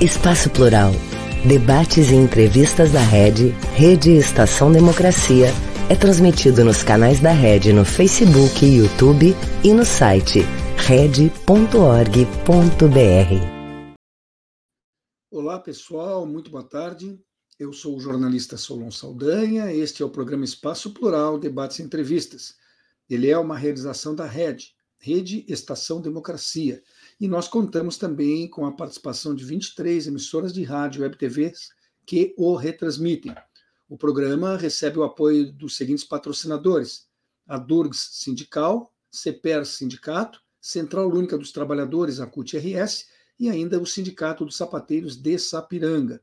Espaço Plural. Debates e entrevistas da Rede, Rede Estação Democracia, é transmitido nos canais da Rede no Facebook YouTube e no site rede.org.br. Olá, pessoal, muito boa tarde. Eu sou o jornalista Solon Saldanha. Este é o programa Espaço Plural, Debates e Entrevistas. Ele é uma realização da Rede, Rede Estação Democracia e nós contamos também com a participação de 23 emissoras de rádio e web TVs que o retransmitem. O programa recebe o apoio dos seguintes patrocinadores: a Durgs Sindical, CEPER Sindicato, Central Única dos Trabalhadores, a CUT-RS, e ainda o Sindicato dos Sapateiros de Sapiranga.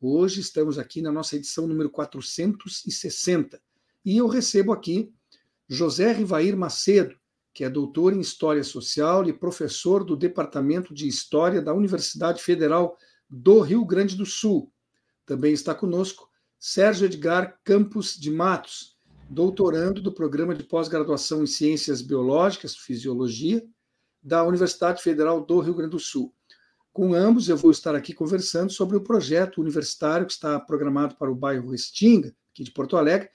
Hoje estamos aqui na nossa edição número 460 e eu recebo aqui José Rivair Macedo, que é doutor em História Social e professor do Departamento de História da Universidade Federal do Rio Grande do Sul. Também está conosco Sérgio Edgar Campos de Matos, doutorando do Programa de Pós-Graduação em Ciências Biológicas, Fisiologia, da Universidade Federal do Rio Grande do Sul. Com ambos, eu vou estar aqui conversando sobre o projeto universitário que está programado para o bairro Restinga, aqui de Porto Alegre,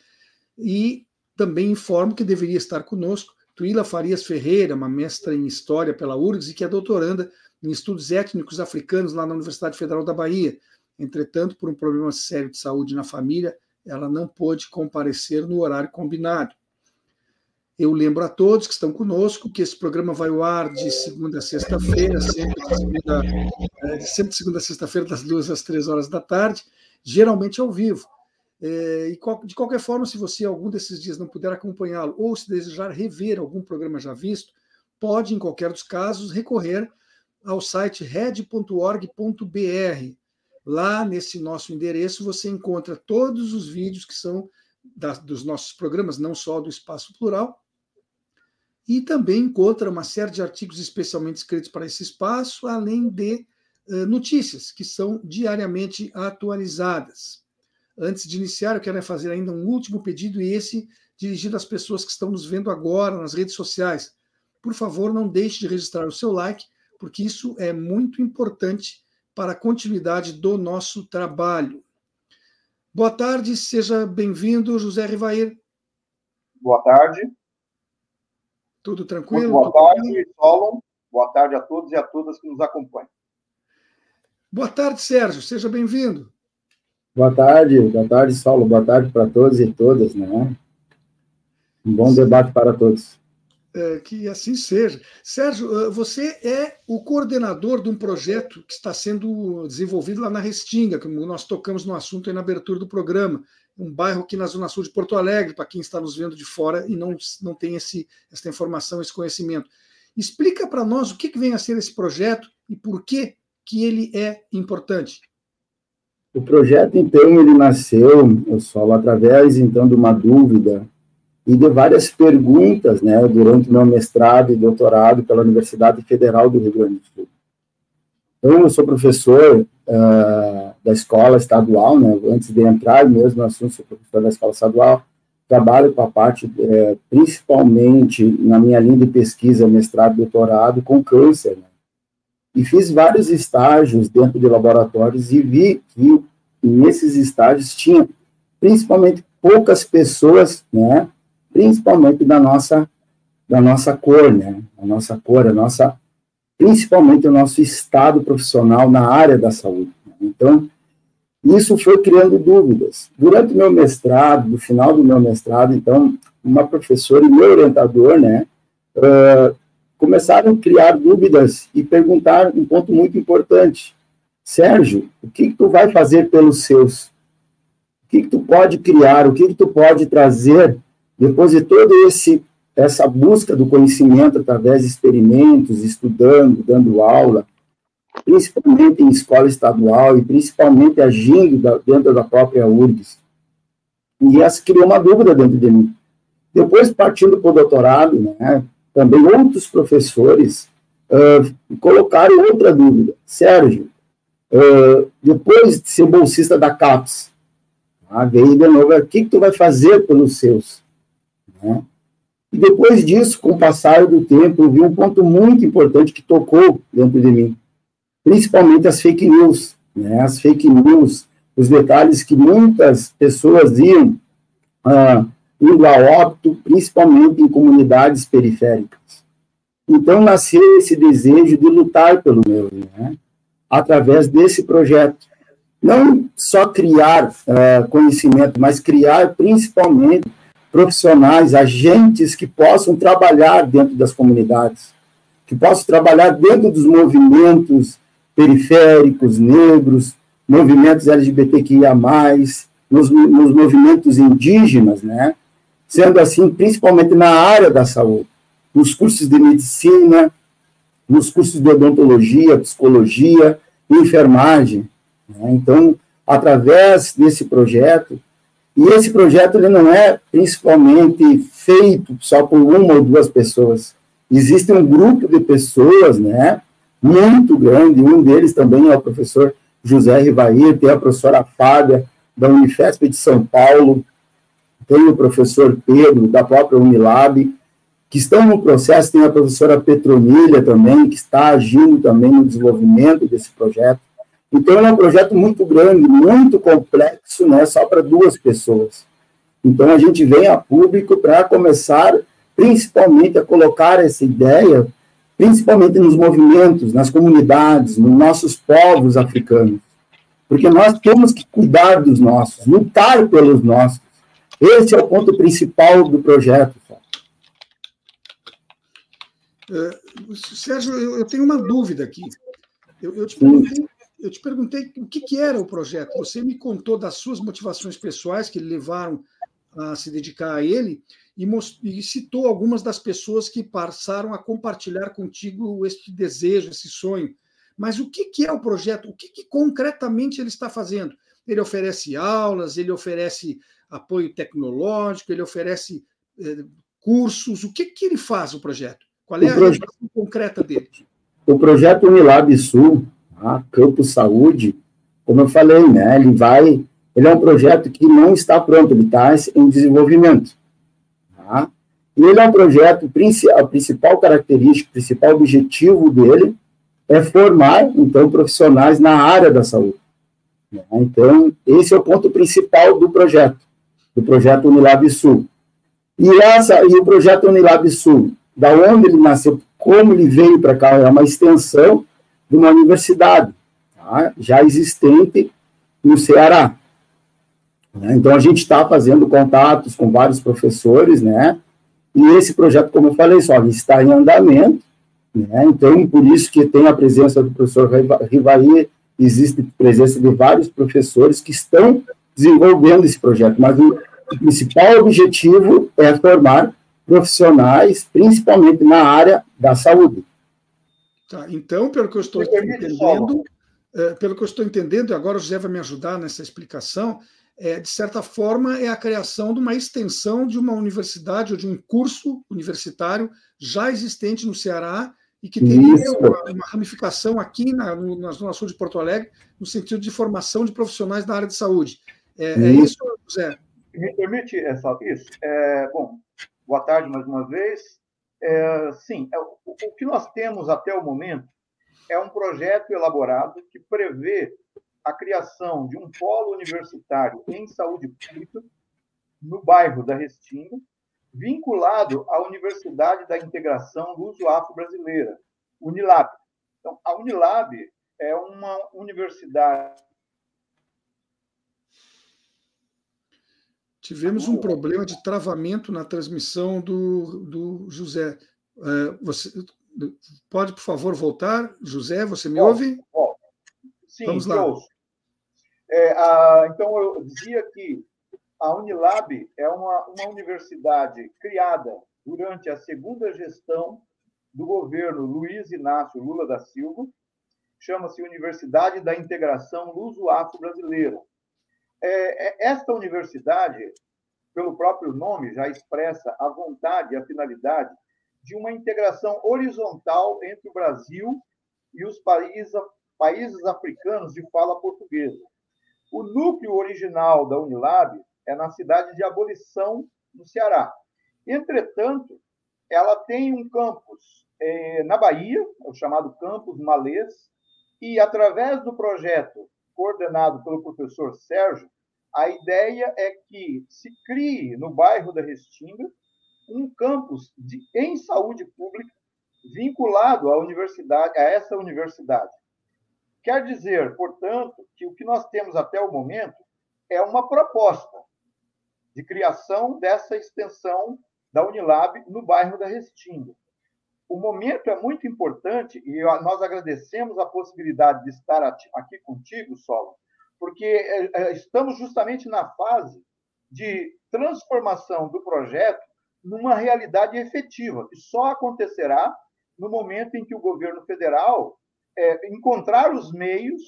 e também informo que deveria estar conosco Tuíla Farias Ferreira, uma mestra em História pela URGS e que é doutoranda em Estudos Étnicos Africanos lá na Universidade Federal da Bahia. Entretanto, por um problema sério de saúde na família, ela não pôde comparecer no horário combinado. Eu lembro a todos que estão conosco que esse programa vai ao ar de segunda a sexta-feira, sempre segunda, é, sempre segunda a sexta-feira, das duas às três horas da tarde, geralmente ao vivo. É, e de qualquer forma, se você algum desses dias não puder acompanhá-lo ou se desejar rever algum programa já visto, pode, em qualquer dos casos, recorrer ao site red.org.br. Lá nesse nosso endereço você encontra todos os vídeos que são da, dos nossos programas, não só do Espaço Plural, e também encontra uma série de artigos especialmente escritos para esse espaço, além de uh, notícias que são diariamente atualizadas. Antes de iniciar, eu quero fazer ainda um último pedido, e esse dirigido às pessoas que estão nos vendo agora nas redes sociais. Por favor, não deixe de registrar o seu like, porque isso é muito importante para a continuidade do nosso trabalho. Boa tarde, seja bem-vindo, José Rivair. Boa tarde. Tudo tranquilo? Muito boa tarde, Solon. Boa tarde a todos e a todas que nos acompanham. Boa tarde, Sérgio. Seja bem-vindo. Boa tarde, boa tarde, Saulo. Boa tarde para todos e todas, né? Um bom debate para todos. É, que assim seja. Sérgio, você é o coordenador de um projeto que está sendo desenvolvido lá na Restinga, como nós tocamos no assunto aí na abertura do programa, um bairro aqui na Zona Sul de Porto Alegre, para quem está nos vendo de fora e não, não tem esse, essa informação, esse conhecimento. Explica para nós o que, que vem a ser esse projeto e por que, que ele é importante. O projeto, então, ele nasceu, eu solo, através, então, de uma dúvida e de várias perguntas, né, durante meu mestrado e doutorado pela Universidade Federal do Rio Grande do Sul. Então, eu sou professor uh, da escola estadual, né, antes de entrar mesmo no assunto, sou professor da escola estadual, trabalho com a parte, é, principalmente na minha linha de pesquisa, mestrado e doutorado, com câncer, né, e fiz vários estágios dentro de laboratórios e vi que nesses estágios tinha principalmente poucas pessoas, né, principalmente da nossa da nossa cor, né, a nossa cor, a nossa principalmente o nosso estado profissional na área da saúde. Né? Então, isso foi criando dúvidas. Durante o meu mestrado, no final do meu mestrado, então, uma professora e meu orientador, né, uh, começaram a criar dúvidas e perguntar um ponto muito importante. Sérgio, o que, que tu vai fazer pelos seus? O que, que tu pode criar? O que, que tu pode trazer depois de todo esse essa busca do conhecimento através de experimentos, estudando, dando aula, principalmente em escola estadual e principalmente agindo da, dentro da própria URGS. E essa criou uma dúvida dentro de mim. Depois, partindo para o doutorado, né, também outros professores uh, colocaram outra dúvida. Sérgio, uh, depois de ser bolsista da CAPES, tá, veio de novo, o que, que tu vai fazer pelos seus? Né? E depois disso, com o passar do tempo, eu vi um ponto muito importante que tocou dentro de mim, principalmente as fake news. né, as fake news, os detalhes que muitas pessoas iam indo a óbito, principalmente em comunidades periféricas. Então, nasceu esse desejo de lutar pelo meio, né, através desse projeto. Não só criar uh, conhecimento, mas criar principalmente profissionais, agentes que possam trabalhar dentro das comunidades, que possam trabalhar dentro dos movimentos periféricos, negros, movimentos LGBTQIA+, nos, nos movimentos indígenas, né? Sendo assim, principalmente na área da saúde, nos cursos de medicina, nos cursos de odontologia, psicologia, enfermagem. Né? Então, através desse projeto, e esse projeto ele não é principalmente feito só por uma ou duas pessoas. Existe um grupo de pessoas, né, muito grande, um deles também é o professor José Rivair, tem a professora Fábia, da Unifesp de São Paulo, tem o professor Pedro, da própria Unilab, que estão no processo, tem a professora Petronilha também, que está agindo também no desenvolvimento desse projeto. Então, é um projeto muito grande, muito complexo, não é só para duas pessoas. Então, a gente vem a público para começar, principalmente, a colocar essa ideia, principalmente nos movimentos, nas comunidades, nos nossos povos africanos. Porque nós temos que cuidar dos nossos, lutar pelos nossos. Esse é o ponto principal do projeto. Uh, Sérgio, eu, eu, tenho uma dúvida aqui. Eu, eu te perguntei eu te perguntei o que, que, era o projeto. Você me contou das suas motivações pessoais que levaram a se dedicar a ele e, e citou algumas das pessoas que passaram a compartilhar contigo este desejo, esse sonho. Mas o que, que é o projeto? O que, que concretamente ele está fazendo? Ele oferece aulas, ele oferece apoio tecnológico, ele oferece eh, cursos. O que, que ele faz, o projeto? Qual é a proje... concreta dele? O projeto Unilab Sul a Campo Saúde, como eu falei, né, ele vai, ele é um projeto que não está pronto, ele está em desenvolvimento. Tá? E ele é um projeto, a principal característica, o principal objetivo dele é formar, então, profissionais na área da saúde. Né? Então, esse é o ponto principal do projeto, do projeto Unilab Sul. E, essa, e o projeto Unilab Sul, da onde ele nasceu, como ele veio para cá, é uma extensão de uma universidade tá? já existente no Ceará. Né? Então, a gente está fazendo contatos com vários professores, né? E esse projeto, como eu falei, só está em andamento, né? Então, por isso que tem a presença do professor Rivaí, existe presença de vários professores que estão desenvolvendo esse projeto, mas o, o principal objetivo é formar profissionais, principalmente na área da saúde. Tá, então, pelo que eu estou entendendo, é, pelo que eu estou entendendo, e agora o José vai me ajudar nessa explicação, é, de certa forma, é a criação de uma extensão de uma universidade ou de um curso universitário já existente no Ceará e que teria uma, uma, ramificação aqui na, no, na Zona Sul de Porto Alegre, no sentido de formação de profissionais da área de saúde. É, é isso, José? Me permite essa, isso? É, bom, boa tarde mais uma vez. É, sim, é, o, o que nós temos até o momento é um projeto elaborado que prevê a criação de um polo universitário em saúde pública no bairro da Restinga, vinculado à Universidade da Integração Luso-Afro-Brasileira, Unilab. Então, a Unilab é uma universidade Tivemos um problema de travamento na transmissão do, do José. É, você pode, por favor, voltar? José, você me ouve? Sim, Vamos lá. É, a, então, eu dizia que a Unilab é uma, uma universidade criada durante a segunda gestão do governo Luiz Inácio Lula da Silva, chama-se Universidade da Integração Luso-Afro-Brasileira. É, é, esta universidade, pelo próprio nome, já expressa a vontade e a finalidade de uma integração horizontal entre o Brasil e os países, países africanos de fala portuguesa. O núcleo original da Unilab é na cidade de Abolição, no Ceará. Entretanto, ela tem um campus é, na Bahia, o chamado Campus Malês, e através do projeto coordenado pelo professor Sérgio, a ideia é que se crie no bairro da Restinga um campus de, em saúde pública vinculado à universidade, a essa universidade. Quer dizer, portanto, que o que nós temos até o momento é uma proposta de criação dessa extensão da Unilab no bairro da Restinga. O momento é muito importante e nós agradecemos a possibilidade de estar aqui contigo, Solo, porque é, é, estamos justamente na fase de transformação do projeto numa realidade efetiva, que só acontecerá no momento em que o governo federal é, encontrar os meios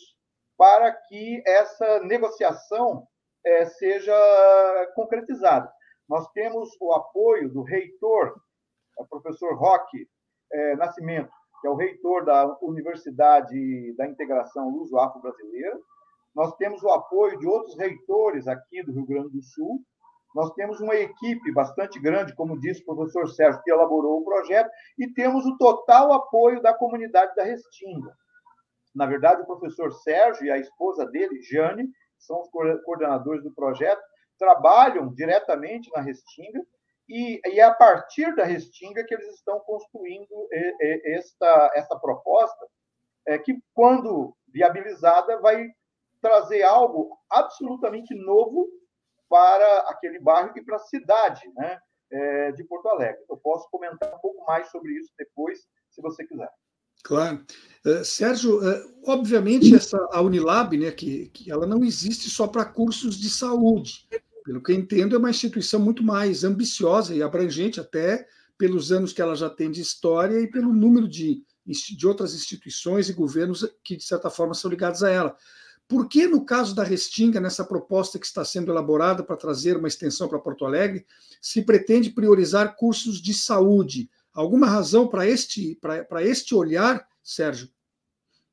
para que essa negociação é, seja concretizada. Nós temos o apoio do reitor, o professor Roque é, Nascimento, que é o reitor da Universidade da Integração Luso-Afro-Brasileira, nós temos o apoio de outros reitores aqui do Rio Grande do Sul. Nós temos uma equipe bastante grande, como disse o professor Sérgio, que elaborou o projeto, e temos o total apoio da comunidade da Restinga. Na verdade, o professor Sérgio e a esposa dele, Jane, são os coordenadores do projeto, trabalham diretamente na Restinga, e, é a partir da Restinga que eles estão construindo esta, esta proposta, é, que, quando viabilizada, vai trazer algo absolutamente novo para aquele bairro e para a cidade né, é, de Porto Alegre. Eu posso comentar um pouco mais sobre isso depois, se você quiser. Claro. Uh, Sérgio, uh, obviamente essa a Unilab, né, que, que ela não existe só para cursos de saúde. Pelo que eu entendo, é uma instituição muito mais ambiciosa e abrangente, até pelos anos que ela já tem de história e pelo número de, de outras instituições e governos que, de certa forma, são ligados a ela. Por que, no caso da Restinga, nessa proposta que está sendo elaborada para trazer uma extensão para Porto Alegre, se pretende priorizar cursos de saúde? Alguma razão para este, para este olhar, Sérgio?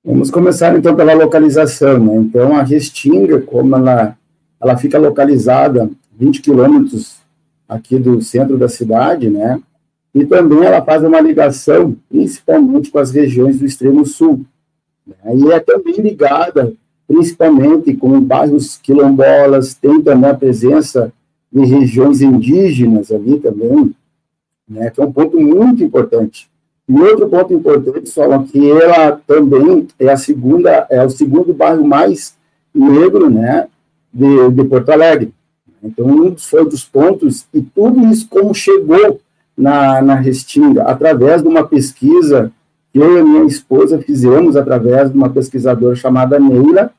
Vamos começar então pela localização. Né? Então, a Restinga, como ela, ela fica localizada 20 quilômetros aqui do centro da cidade, né? E também ela faz uma ligação, principalmente com as regiões do extremo sul. Né? E é também ligada principalmente com bairros quilombolas, tem também a presença de regiões indígenas ali também, né, que é um ponto muito importante. E outro ponto importante, só que ela também é a segunda, é o segundo bairro mais negro, né, de, de Porto Alegre. Então, um foi dos pontos, e tudo isso como chegou na, na Restinga, através de uma pesquisa que eu e minha esposa fizemos através de uma pesquisadora chamada Neila,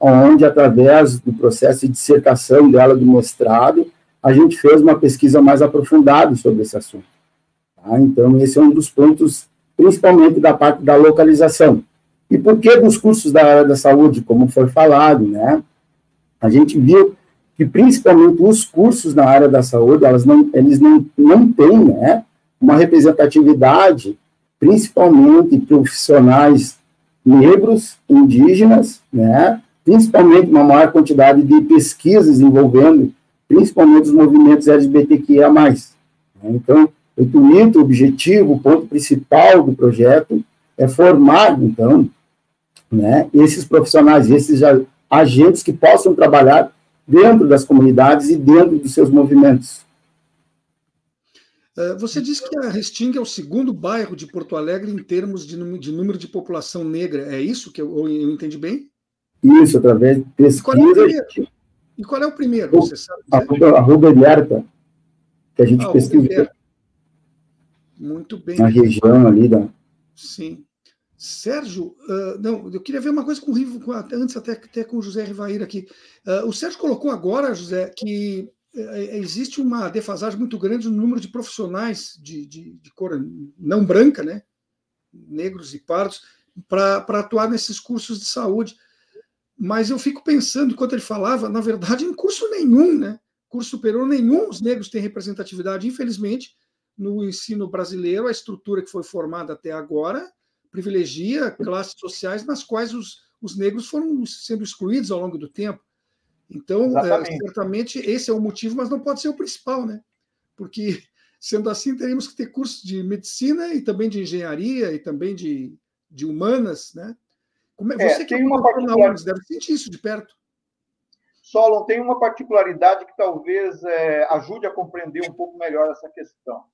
onde, através do processo de dissertação dela do mestrado, a gente fez uma pesquisa mais aprofundada sobre esse assunto. Tá? Então, esse é um dos pontos, principalmente da parte da localização. E por que dos cursos da área da saúde, como foi falado, né? A gente viu que, principalmente, os cursos na área da saúde, elas não, eles não, não têm, né, uma representatividade, principalmente profissionais negros, indígenas, né, principalmente uma maior quantidade de pesquisas envolvendo principalmente os movimentos LGBTQIA+. Então, o intuito, o objetivo, o ponto principal do projeto é formar, então, né, esses profissionais, esses agentes que possam trabalhar dentro das comunidades e dentro dos seus movimentos. É, você disse que a Restinga é o segundo bairro de Porto Alegre em termos de, número de população negra. É isso que eu, eu entendi bem? Isso, através de pesquisa. E qual é o primeiro? E qual é o primeiro você sabe a, Ruberta, que a gente ah, pesquisa. Muito bem. Na região ali da. Sim. Sérgio, uh, não, eu queria ver uma coisa com o Rivo, antes até, até com o José Rivaíra aqui. Uh, o Sérgio colocou agora, José, que uh, existe uma defasagem muito grande no número de profissionais de, de, de cor não branca, né? negros e pardos, para atuar nesses cursos de saúde. Mas eu fico pensando, enquanto ele falava, na verdade, em curso nenhum, né? Curso superior nenhum, os negros têm representatividade, infelizmente, no ensino brasileiro, a estrutura que foi formada até agora privilegia classes sociais nas quais os, os negros foram sendo excluídos ao longo do tempo. Então, é, certamente, esse é o motivo, mas não pode ser o principal, né? Porque, sendo assim, teríamos que ter cursos de medicina e também de engenharia e também de, de humanas, né? Como é, é você é, que tem uma particularidade, deve sentir isso de perto. Solon tem uma particularidade que talvez é, ajude a compreender um pouco melhor essa questão.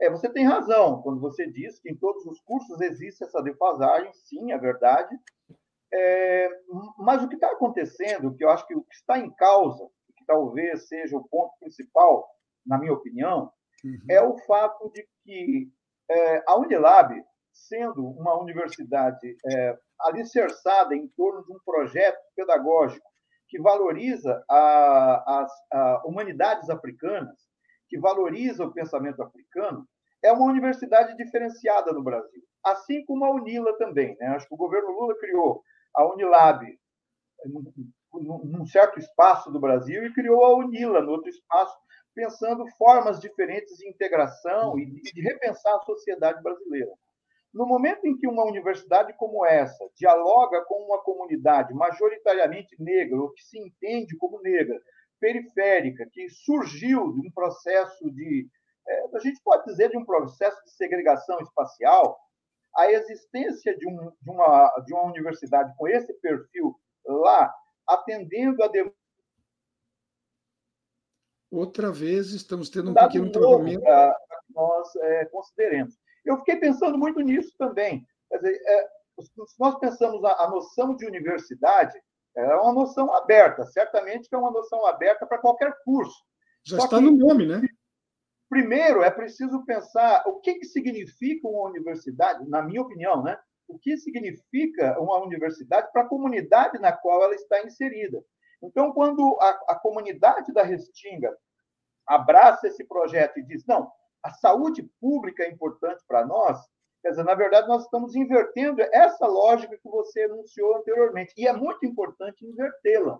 É, você tem razão quando você diz que em todos os cursos existe essa defasagem, sim, é verdade. É, mas o que está acontecendo, que eu acho que o que está em causa, que talvez seja o ponto principal, na minha opinião, uhum. é o fato de que é, a Unilab, sendo uma universidade é, alicerçada em torno de um projeto pedagógico que valoriza a, as a humanidades africanas, que valoriza o pensamento africano, é uma universidade diferenciada no Brasil, assim como a Unila também. Né? Acho que o governo Lula criou a Unilab num, certo espaço do Brasil e criou a Unila no outro espaço, pensando formas diferentes de integração e de repensar a sociedade brasileira. No momento em que uma universidade como essa dialoga com uma comunidade majoritariamente negra, ou que se entende como negra, periférica, que surgiu de um processo de, é, a gente pode dizer, de um processo de segregação espacial, a existência de, um, de, uma, de uma universidade com esse perfil lá, atendendo a demanda. Outra vez estamos tendo um pequeno travamento. Nós é, consideremos. Eu fiquei pensando muito nisso também. Dizer, é, se nós pensamos a, a noção de universidade, é uma noção aberta, certamente que é uma noção aberta para qualquer curso. Já Só está que, no nome, né? Primeiro, é preciso pensar o que, que significa uma universidade, na minha opinião, né? O que significa uma universidade para a comunidade na qual ela está inserida. Então, quando a, a comunidade da Restinga abraça esse projeto e diz: não, a saúde pública é importante para nós, quer dizer, na verdade, nós estamos invertendo essa lógica que você enunciou anteriormente. E é muito importante invertê-la.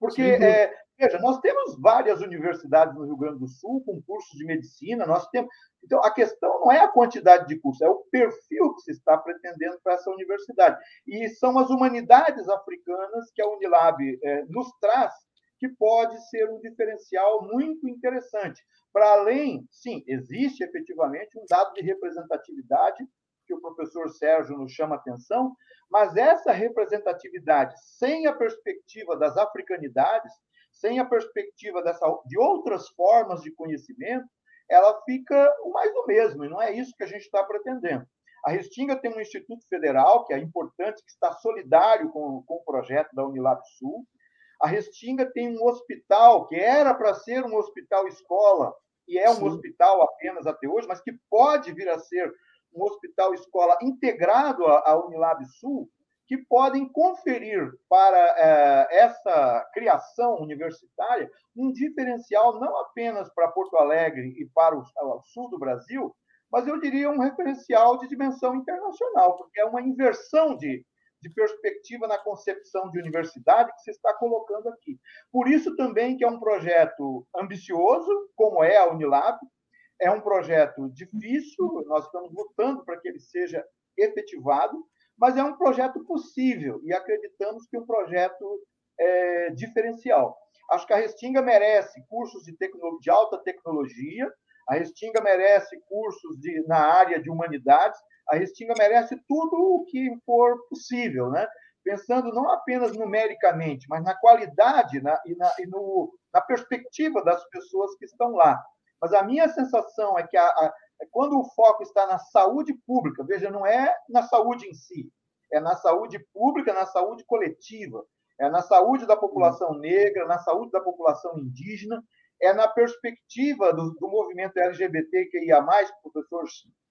Porque, é, veja, nós temos várias universidades no Rio Grande do Sul com cursos de medicina, nós temos. Então, a questão não é a quantidade de cursos, é o perfil que se está pretendendo para essa universidade. E são as humanidades africanas que a Unilab é, nos traz que pode ser um diferencial muito interessante. Para além, sim, existe efetivamente um dado de representatividade que o professor Sérgio nos chama atenção, mas essa representatividade sem a perspectiva das africanidades, sem a perspectiva dessa, de outras formas de conhecimento, ela fica mais do mesmo, e não é isso que a gente está pretendendo. A Restinga tem um Instituto Federal, que é importante, que está solidário com, com o projeto da Unilab Sul, a Restinga tem um hospital que era para ser um hospital escola, e é um Sim. hospital apenas até hoje, mas que pode vir a ser um hospital escola integrado à Unilab Sul, que podem conferir para eh, essa criação universitária um diferencial não apenas para Porto Alegre e para o, o sul do Brasil, mas eu diria um referencial de dimensão internacional, porque é uma inversão de, de perspectiva na concepção de universidade que se está colocando aqui. Por isso também que é um projeto ambicioso, como é a Unilab, é um projeto difícil, nós estamos lutando para que ele seja efetivado, mas é um projeto possível e acreditamos que é um projeto é, diferencial. Acho que a Restinga merece cursos de, de alta tecnologia, a Restinga merece cursos de, na área de humanidades, a Restinga merece tudo o que for possível, né? pensando não apenas numericamente, mas na qualidade na, e, na, e no, na perspectiva das pessoas que estão lá. Mas a minha sensação é que a, a, é quando o foco está na saúde pública, veja, não é na saúde em si, é na saúde pública, na saúde coletiva, é na saúde da população negra, na saúde da população indígena, é na perspectiva do, do movimento LGBTQIA+, que o professor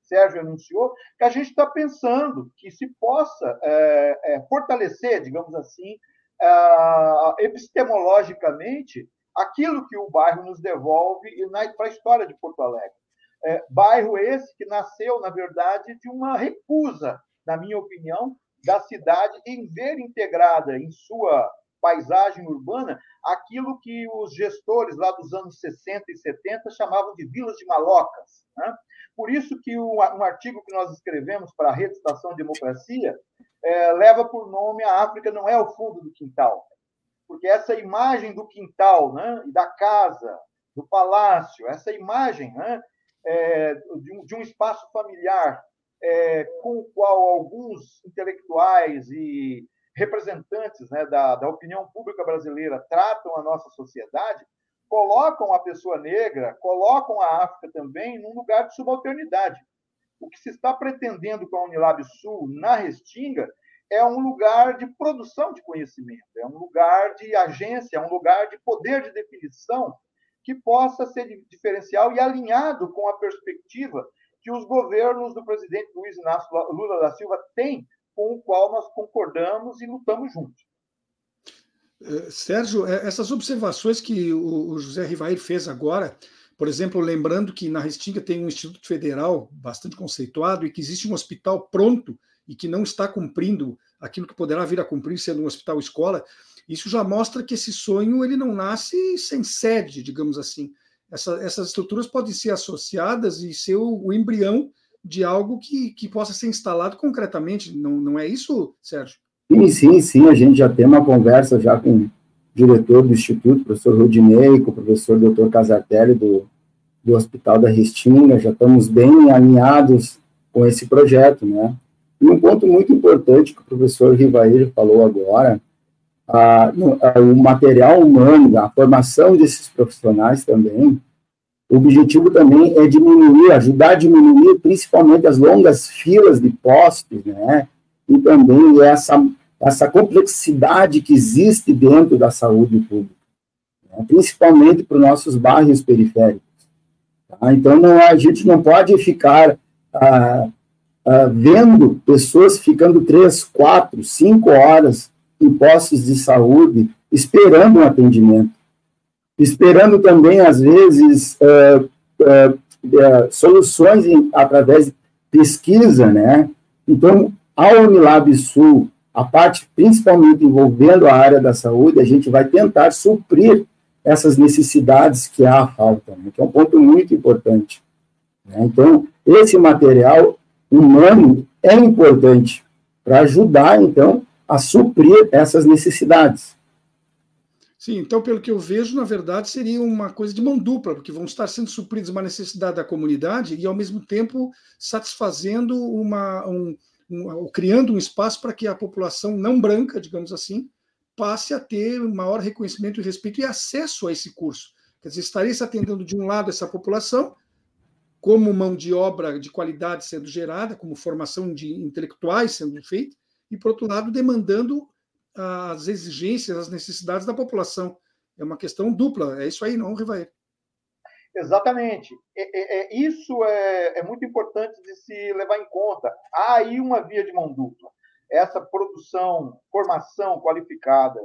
Sérgio anunciou, que a gente está pensando que se possa é, é, fortalecer, digamos assim, é, epistemologicamente, aquilo que o bairro nos devolve para a história de Porto Alegre. É, bairro esse que nasceu, na verdade, de uma recusa, na minha opinião, da cidade em ver integrada em sua paisagem urbana aquilo que os gestores lá dos anos 60 e 70 chamavam de vilas de malocas. Né? Por isso que um, artigo que nós escrevemos para a Rede Estação Democracia é, leva por nome A África não é o fundo do quintal. Porque essa imagem do quintal, né, da casa, do palácio, essa imagem né, é, de, um, de um espaço familiar é, com o qual alguns intelectuais e representantes né, da, da opinião pública brasileira tratam a nossa sociedade, colocam a pessoa negra, colocam a África também num lugar de subalternidade. O que se está pretendendo com a Unilab Sul na Restinga é um lugar de produção de conhecimento, é um lugar de agência, é um lugar de poder de definição que possa ser diferencial e alinhado com a perspectiva que os governos do presidente Luiz Inácio Lula da Silva têm, com o qual nós concordamos e lutamos juntos. Eh, Sérgio, eh, essas observações que o José Rivair fez agora, por exemplo, lembrando que na Restinga tem um Instituto Federal bastante conceituado e que existe um hospital pronto e que não está cumprindo aquilo que poderá vir a cumprir sendo um hospital escola, isso já mostra que esse sonho ele não nasce sem sede, digamos assim. Essa, essas estruturas podem ser associadas e ser o, o embrião de algo que, que possa ser instalado concretamente. Não, não é isso, Sérgio? Sim, sim, sim. A gente já tem uma conversa já com o diretor do Instituto, professor Rodinei, com o professor doutor Casartelli, do, do Hospital da Restinga. Já estamos bem alinhados com esse projeto, né? E um ponto muito importante que o professor Rivair falou agora, a, a, o material humano, a formação desses profissionais também, o objetivo também é diminuir, ajudar a diminuir principalmente as longas filas de postos, né? E também essa, essa complexidade que existe dentro da saúde pública, né? principalmente para os nossos bairros periféricos. Tá? Então, não, a gente não pode ficar ah, uh, vendo pessoas ficando três, quatro, cinco horas em postos de saúde esperando um atendimento, esperando também, às vezes, uh, uh, soluções em, através de pesquisa, né? Então, a Unilab Sul, a parte principalmente envolvendo a área da saúde, a gente vai tentar suprir essas necessidades que há falta, né? que é um ponto muito importante. Né? Então, esse material humano é importante para ajudar, então, a suprir essas necessidades. Sim, então, pelo que eu vejo, na verdade, seria uma coisa de mão dupla, porque vão estar sendo supridos uma necessidade da comunidade e, ao mesmo tempo, satisfazendo uma. Um, um, criando um espaço para que a população não branca, digamos assim, passe a ter maior reconhecimento e respeito e acesso a esse curso. Quer dizer, estaria se atendendo de um lado essa população como mão de obra de qualidade sendo gerada, como formação de intelectuais sendo feita, e, por outro lado, demandando as exigências, as necessidades da população. É uma questão dupla, é isso aí, não, Rivair? Exatamente. É, é, é, isso é, é muito importante de se levar em conta. Há aí uma via de mão dupla. Essa produção, formação qualificada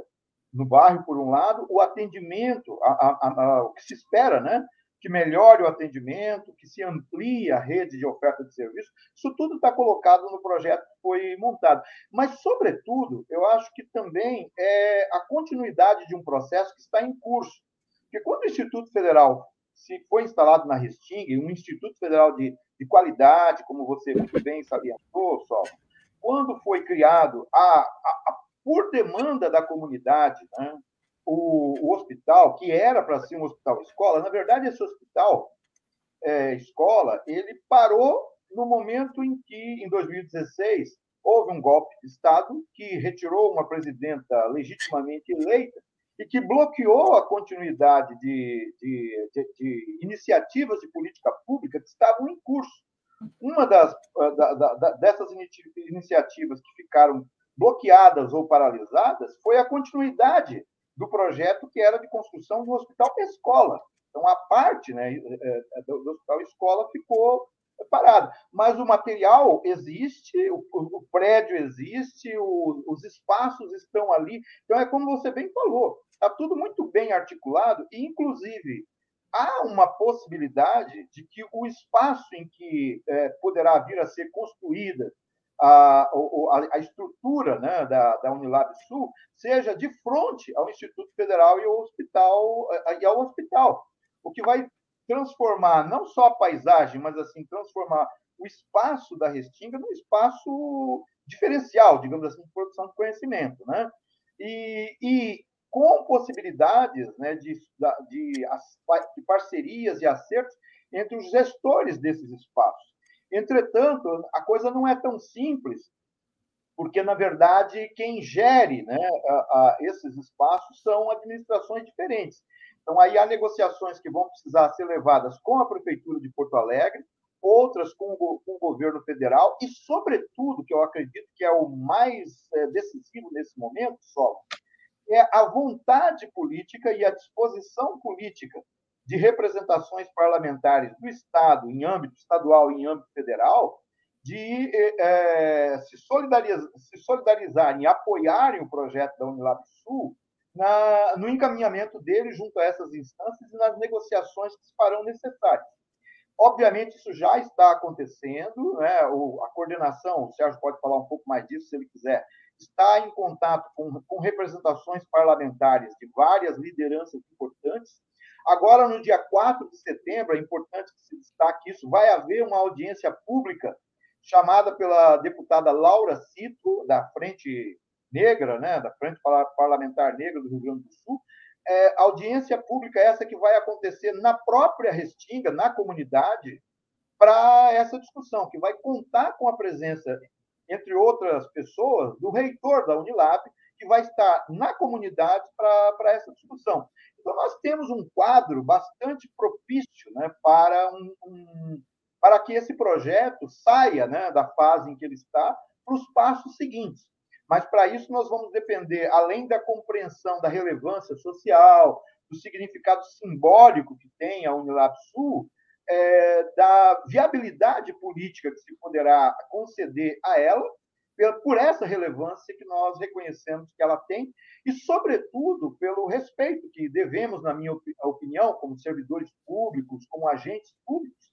no bairro, por um lado, o atendimento, a, a, a, o que se espera, né? Que melhore o atendimento, que se amplie a rede de oferta de serviço. Isso tudo está colocado no projeto que foi montado. Mas, sobretudo, eu acho que também é a continuidade de um processo que está em curso. Porque quando o Instituto Federal se foi instalado na Restinga, um Instituto Federal de, de qualidade, como você muito bem salientou, Sol, quando foi criado a, a, a por demanda da comunidade, né, o, o hospital, que era para ser um hospital escola, na verdade, esse hospital é, ele parou no momento em que, em 2016, houve um golpe de Estado que retirou uma presidenta legitimamente eleita e que bloqueou a continuidade de, de, de, de iniciativas de política pública que estavam em curso. Uma das, da, da, dessas iniciativas que ficaram bloqueadas ou paralisadas foi a continuidade do projeto que era de construção do hospital escola. Então, a parte né, é, é, do hospital escola ficou parada. Mas o material existe, o, o prédio existe, o, os espaços estão ali. Então, é como você bem falou, está tudo muito bem articulado, e, inclusive, há uma possibilidade de que o espaço em que é, poderá vir a ser construída a, a, a estrutura né, da, da Unilab Sul seja de frente ao Instituto Federal e ao hospital, e ao hospital, o que vai transformar não só a paisagem, mas assim transformar o espaço da Restinga num espaço diferencial, digamos assim, de produção de conhecimento, né? E, e com possibilidades né, de, de, de parcerias e acertos entre os gestores desses espaços. Entretanto, a coisa não é tão simples, porque, na verdade, quem gere né, a, a, esses espaços são administrações diferentes. Então, aí há negociações que vão precisar ser levadas com a Prefeitura de Porto Alegre, outras com o, com o governo federal, e, sobretudo, que eu acredito que é o mais é, decisivo nesse momento, só, é a vontade política e a disposição política de representações parlamentares do Estado, em âmbito estadual e em âmbito federal, de é, se, solidarizar, se solidarizarem e apoiarem o projeto da Unilab Sul na, no encaminhamento dele junto a essas instâncias e nas negociações que se farão necessárias. Obviamente, isso já está acontecendo, né? o, a coordenação, o Sérgio pode falar um pouco mais disso se ele quiser, está em contato com, com representações parlamentares de várias lideranças importantes. Agora, no dia 4 de setembro, é importante que se destaque isso, vai haver uma audiência pública chamada pela deputada Laura Cito, da Frente Negra, né, da Frente Parlamentar Negra do Rio Grande do Sul, é, audiência pública essa que vai acontecer na própria Restinga, na comunidade, para essa discussão, que vai contar com a presença, entre outras pessoas, do reitor da Unilab, que vai estar na comunidade para essa discussão. Então, nós temos um quadro bastante propício né, para, um, um, para que esse projeto saia né, da fase em que ele está para os passos seguintes. Mas, para isso, nós vamos depender, além da compreensão da relevância social, do significado simbólico que tem a Unilab Sul, é, da viabilidade política que se poderá conceder a ela, por essa relevância que nós reconhecemos que ela tem, e, sobretudo, pelo respeito que devemos, na minha opinião, como servidores públicos, como agentes públicos,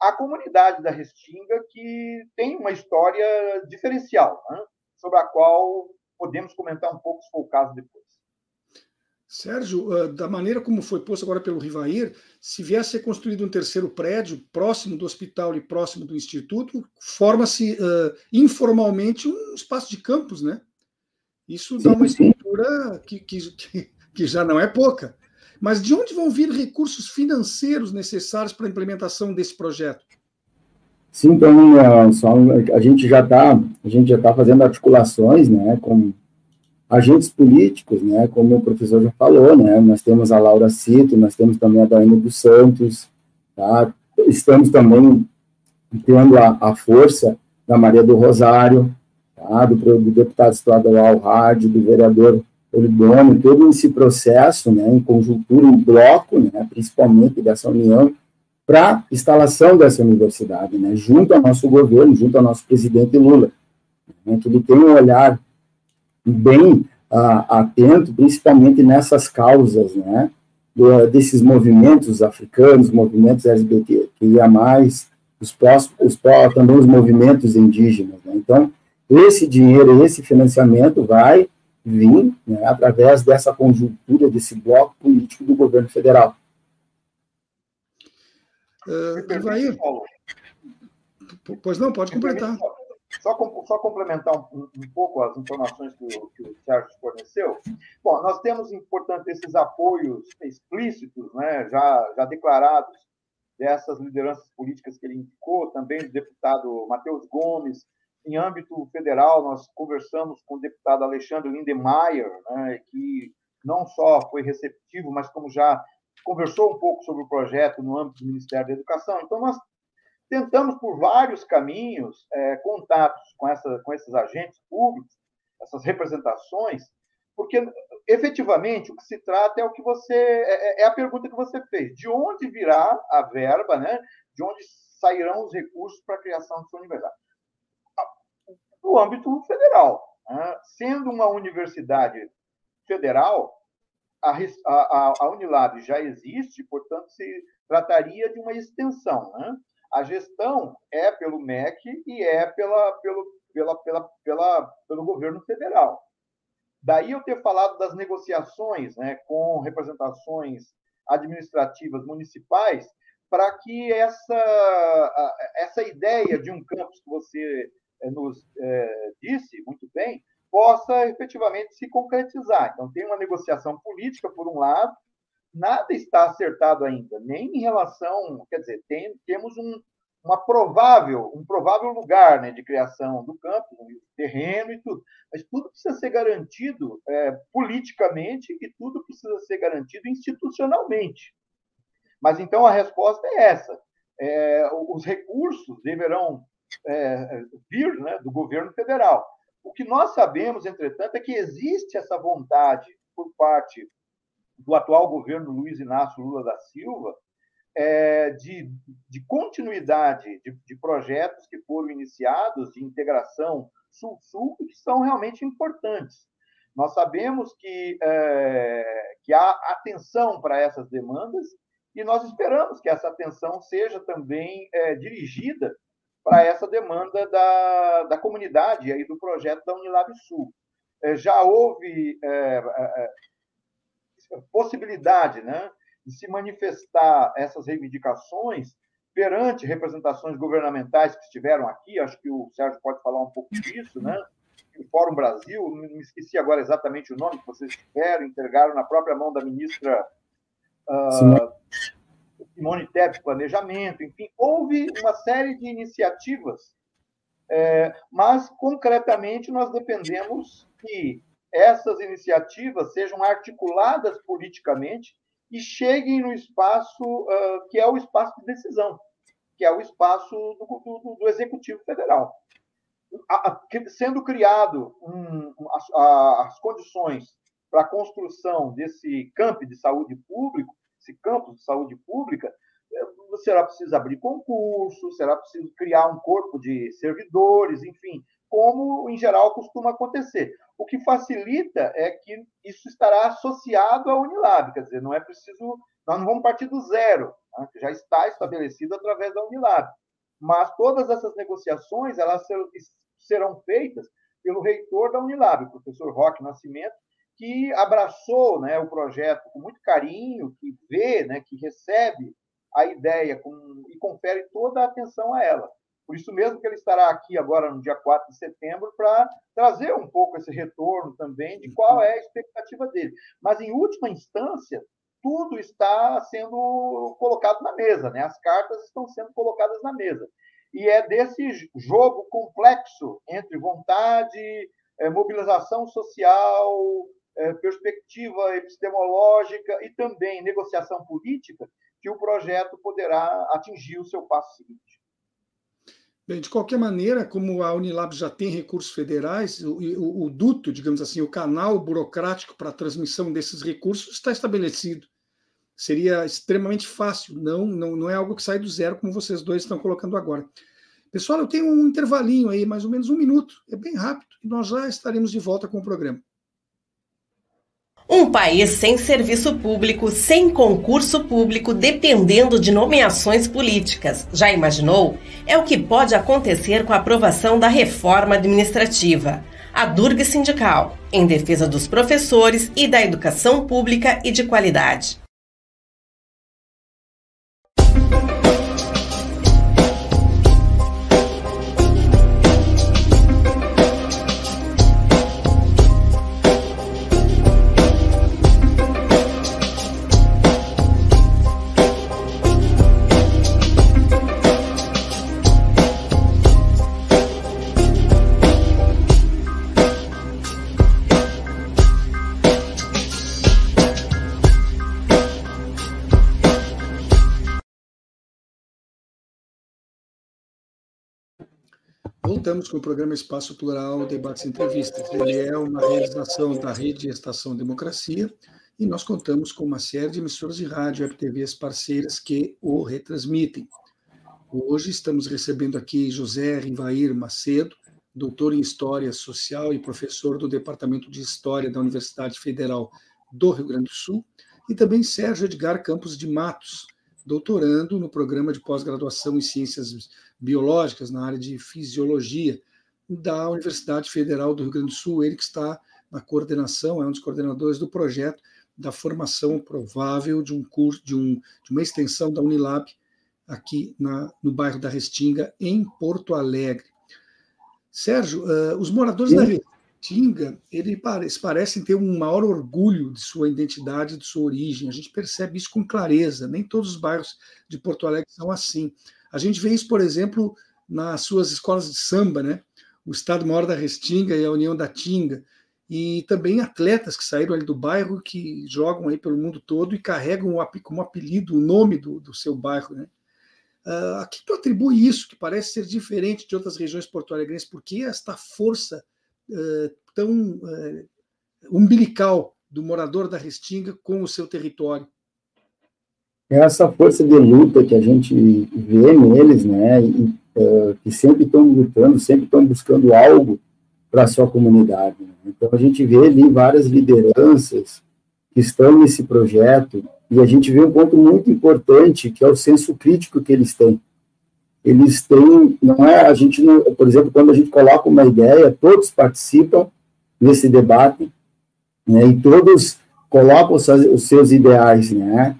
à comunidade da Restinga, que tem uma história diferencial. Né? sobre a qual podemos comentar um pouco, se for o caso, depois. Sérgio, ah, da maneira como foi posto agora pelo Rivair, se viesse a ser construído um terceiro prédio próximo do hospital e próximo do instituto, forma-se uh, informalmente um espaço de campus, né? Isso dá uma estrutura que, que, que já não é pouca. Mas de onde vão vir recursos financeiros necessários para a implementação desse projeto? Sim, então, é, a gente já está está fazendo articulações, né, com agentes políticos, né, como o professor já falou, né, nós temos a Laura Cito, nós temos também a Daiane dos Santos, tá, estamos também tendo a, a força da Maria do Rosário, tá, do, do deputado estadual Rádio, do vereador Olibone, todo esse processo, né, em conjuntura, em bloco, né, principalmente dessa união, para instalação dessa universidade, né, junto ao nosso governo, junto ao nosso presidente Lula, né, que ele tem um olhar bem uh, atento, principalmente nessas causas, né, do, desses movimentos africanos, movimentos mais os, próximos, os também os movimentos indígenas. Né, então, esse dinheiro, esse financiamento vai vir né, através dessa conjuntura, desse bloco político do governo federal. Uh, Pois não, pode completar. Só, só, complementar um, um, pouco as informações que o, que o Sérgio forneceu. Bom, nós temos, portanto, esses apoios explícitos, né, já, já declarados, dessas lideranças políticas que ele indicou, também do deputado Matheus Gomes. Em âmbito federal, nós conversamos com o deputado Alexandre Lindemeyer, né, que não só foi receptivo, mas como já conversou um pouco sobre o projeto no âmbito do Ministério da Educação. Então, nós tentamos, por vários caminhos, é, contatos com, essa, com esses agentes públicos, essas representações, porque efetivamente o que se trata é o que você é, é, é a pergunta que você fez: de onde virá a verba, né? De onde sairão os recursos para a criação de sua universidade? No âmbito federal, né? sendo uma universidade federal, a, a, a Unilab já existe, portanto, se trataria de uma extensão. Né? A gestão é pelo MEC e é pela, pelo, pela, pela, pela, pelo governo federal. Daí eu ter falado das negociações né, com representações administrativas municipais para que essa, essa ideia de um campus que você eh, nos é, disse muito bem possa efetivamente se concretizar. Então, tem uma negociação política, por um lado, nada está acertado ainda, nem em relação, quer dizer, tem, temos um, uma provável, um provável lugar né, de criação do campo, terreno e tudo. Mas tudo precisa ser garantido é, politicamente e tudo precisa ser garantido institucionalmente. Mas então a resposta é essa: é, os recursos deverão é, vir né, do governo federal. O que nós sabemos, entretanto, é que existe essa vontade por parte do atual governo Luiz Inácio Lula da Silva é, de, de, continuidade de, de, projetos que foram iniciados de integração sul-sul que são realmente importantes. Nós sabemos que, é, que há atenção para essas demandas e nós esperamos que essa atenção seja também é, dirigida para essa demanda da, da comunidade aí do projeto da Unilab Sul. É, já houve é, é, possibilidade né, de se manifestar essas reivindicações perante representações governamentais que estiveram aqui, acho que o Sérgio pode falar um pouco disso, né? o Fórum Brasil, me esqueci agora exatamente o nome que vocês tiveram, entregaram na própria mão da ministra uh, Simone Tebet Planejamento, enfim, houve uma série de iniciativas, é, mas concretamente nós dependemos que essas iniciativas sejam articuladas politicamente e cheguem no espaço uh, que é o espaço de decisão, que é o espaço do, do, do Executivo Federal. A, a, sendo criado um, a, as condições para a construção desse campo de saúde público, esse campus de saúde pública, eh, será preciso abrir concurso, será preciso criar um corpo de servidores, enfim, como em geral costuma acontecer. O que facilita é que isso estará associado à Unilab, quer dizer, não é preciso, nós não vamos partir do zero, né? já está estabelecido através da Unilab. Mas todas essas negociações elas serão feitas pelo reitor da Unilab, o professor Roque Nascimento, que abraçou né, o projeto com muito carinho, que vê, né, que recebe a ideia com, e confere toda a atenção a ela. Por isso mesmo que ele estará aqui agora no dia 4 de setembro para trazer um pouco esse retorno também de qual é a expectativa dele. Mas, em última instância, tudo está sendo colocado na mesa, né? as cartas estão sendo colocadas na mesa. E é desse jogo complexo entre vontade, é, mobilização social, é, perspectiva epistemológica e também negociação política, que o projeto poderá atingir o seu passo seguinte. Bem, de qualquer maneira, como a Unilab já tem recursos federais, o, o, o duto, digamos assim, o canal burocrático para a transmissão desses recursos está estabelecido. Seria extremamente fácil, não, não, não é algo que sai do zero, como vocês dois estão colocando agora. Pessoal, eu tenho um intervalinho aí, mais ou menos um minuto, é bem rápido, e nós já estaremos de volta com o programa. Um país sem serviço público, sem concurso público, dependendo de nomeações políticas. Já imaginou? É o que pode acontecer com a aprovação da reforma administrativa. A Durga Sindical, em defesa dos professores e da educação pública e de qualidade. Voltamos com o programa Espaço Plural, Debates e Entrevistas. Ele é uma realização da Rede Estação Democracia e nós contamos com uma série de emissoras de rádio e TVs parceiras que o retransmitem. Hoje estamos recebendo aqui José Rivair Macedo, doutor em História Social e professor do Departamento de História da Universidade Federal do Rio Grande do Sul, e também Sérgio Edgar Campos de Matos, doutorando no programa de pós-graduação em Ciências Biológicas, na área de Fisiologia, da Universidade Federal do Rio Grande do Sul. Ele que está na coordenação, é um dos coordenadores do projeto da formação provável de um curso, de, um, de uma extensão da Unilab aqui na, no bairro da Restinga, em Porto Alegre. Sérgio, uh, os moradores Sim. da Tinga, eles parecem ter um maior orgulho de sua identidade, de sua origem. A gente percebe isso com clareza. Nem todos os bairros de Porto Alegre são assim. A gente vê isso, por exemplo, nas suas escolas de samba, né? O Estado Maior da Restinga e a União da Tinga, e também atletas que saíram ali do bairro que jogam aí pelo mundo todo e carregam como apelido o nome do, do seu bairro, né? Uh, a que tu atribui isso, que parece ser diferente de outras regiões porto-alegrenses? Por que esta força tão uh, umbilical do morador da Restinga com o seu território? É essa força de luta que a gente vê neles, né, e, que sempre estão lutando, sempre estão buscando algo para a sua comunidade. Né? Então, a gente vê ali várias lideranças que estão nesse projeto, e a gente vê um ponto muito importante, que é o senso crítico que eles têm. Eles têm, não é, a gente, não, por exemplo, quando a gente coloca uma ideia, todos participam nesse debate, né, e todos colocam os seus ideais, né,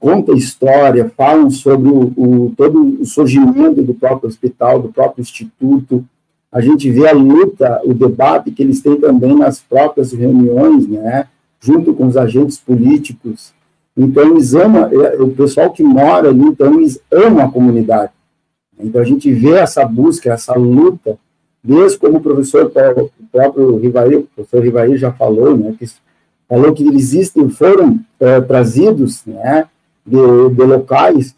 conta história, falam sobre o, o, todo o surgimento do próprio hospital, do próprio instituto, a gente vê a luta, o debate que eles têm também nas próprias reuniões, né, junto com os agentes políticos. Então, eles amam, é, o pessoal que mora ali, então, eles amam a comunidade. Então, a gente vê essa busca, essa luta, desde como o professor, o próprio Rivaí, o professor Rivaí já falou, né, que falou que existem, foram é, trazidos, né, de, de locais,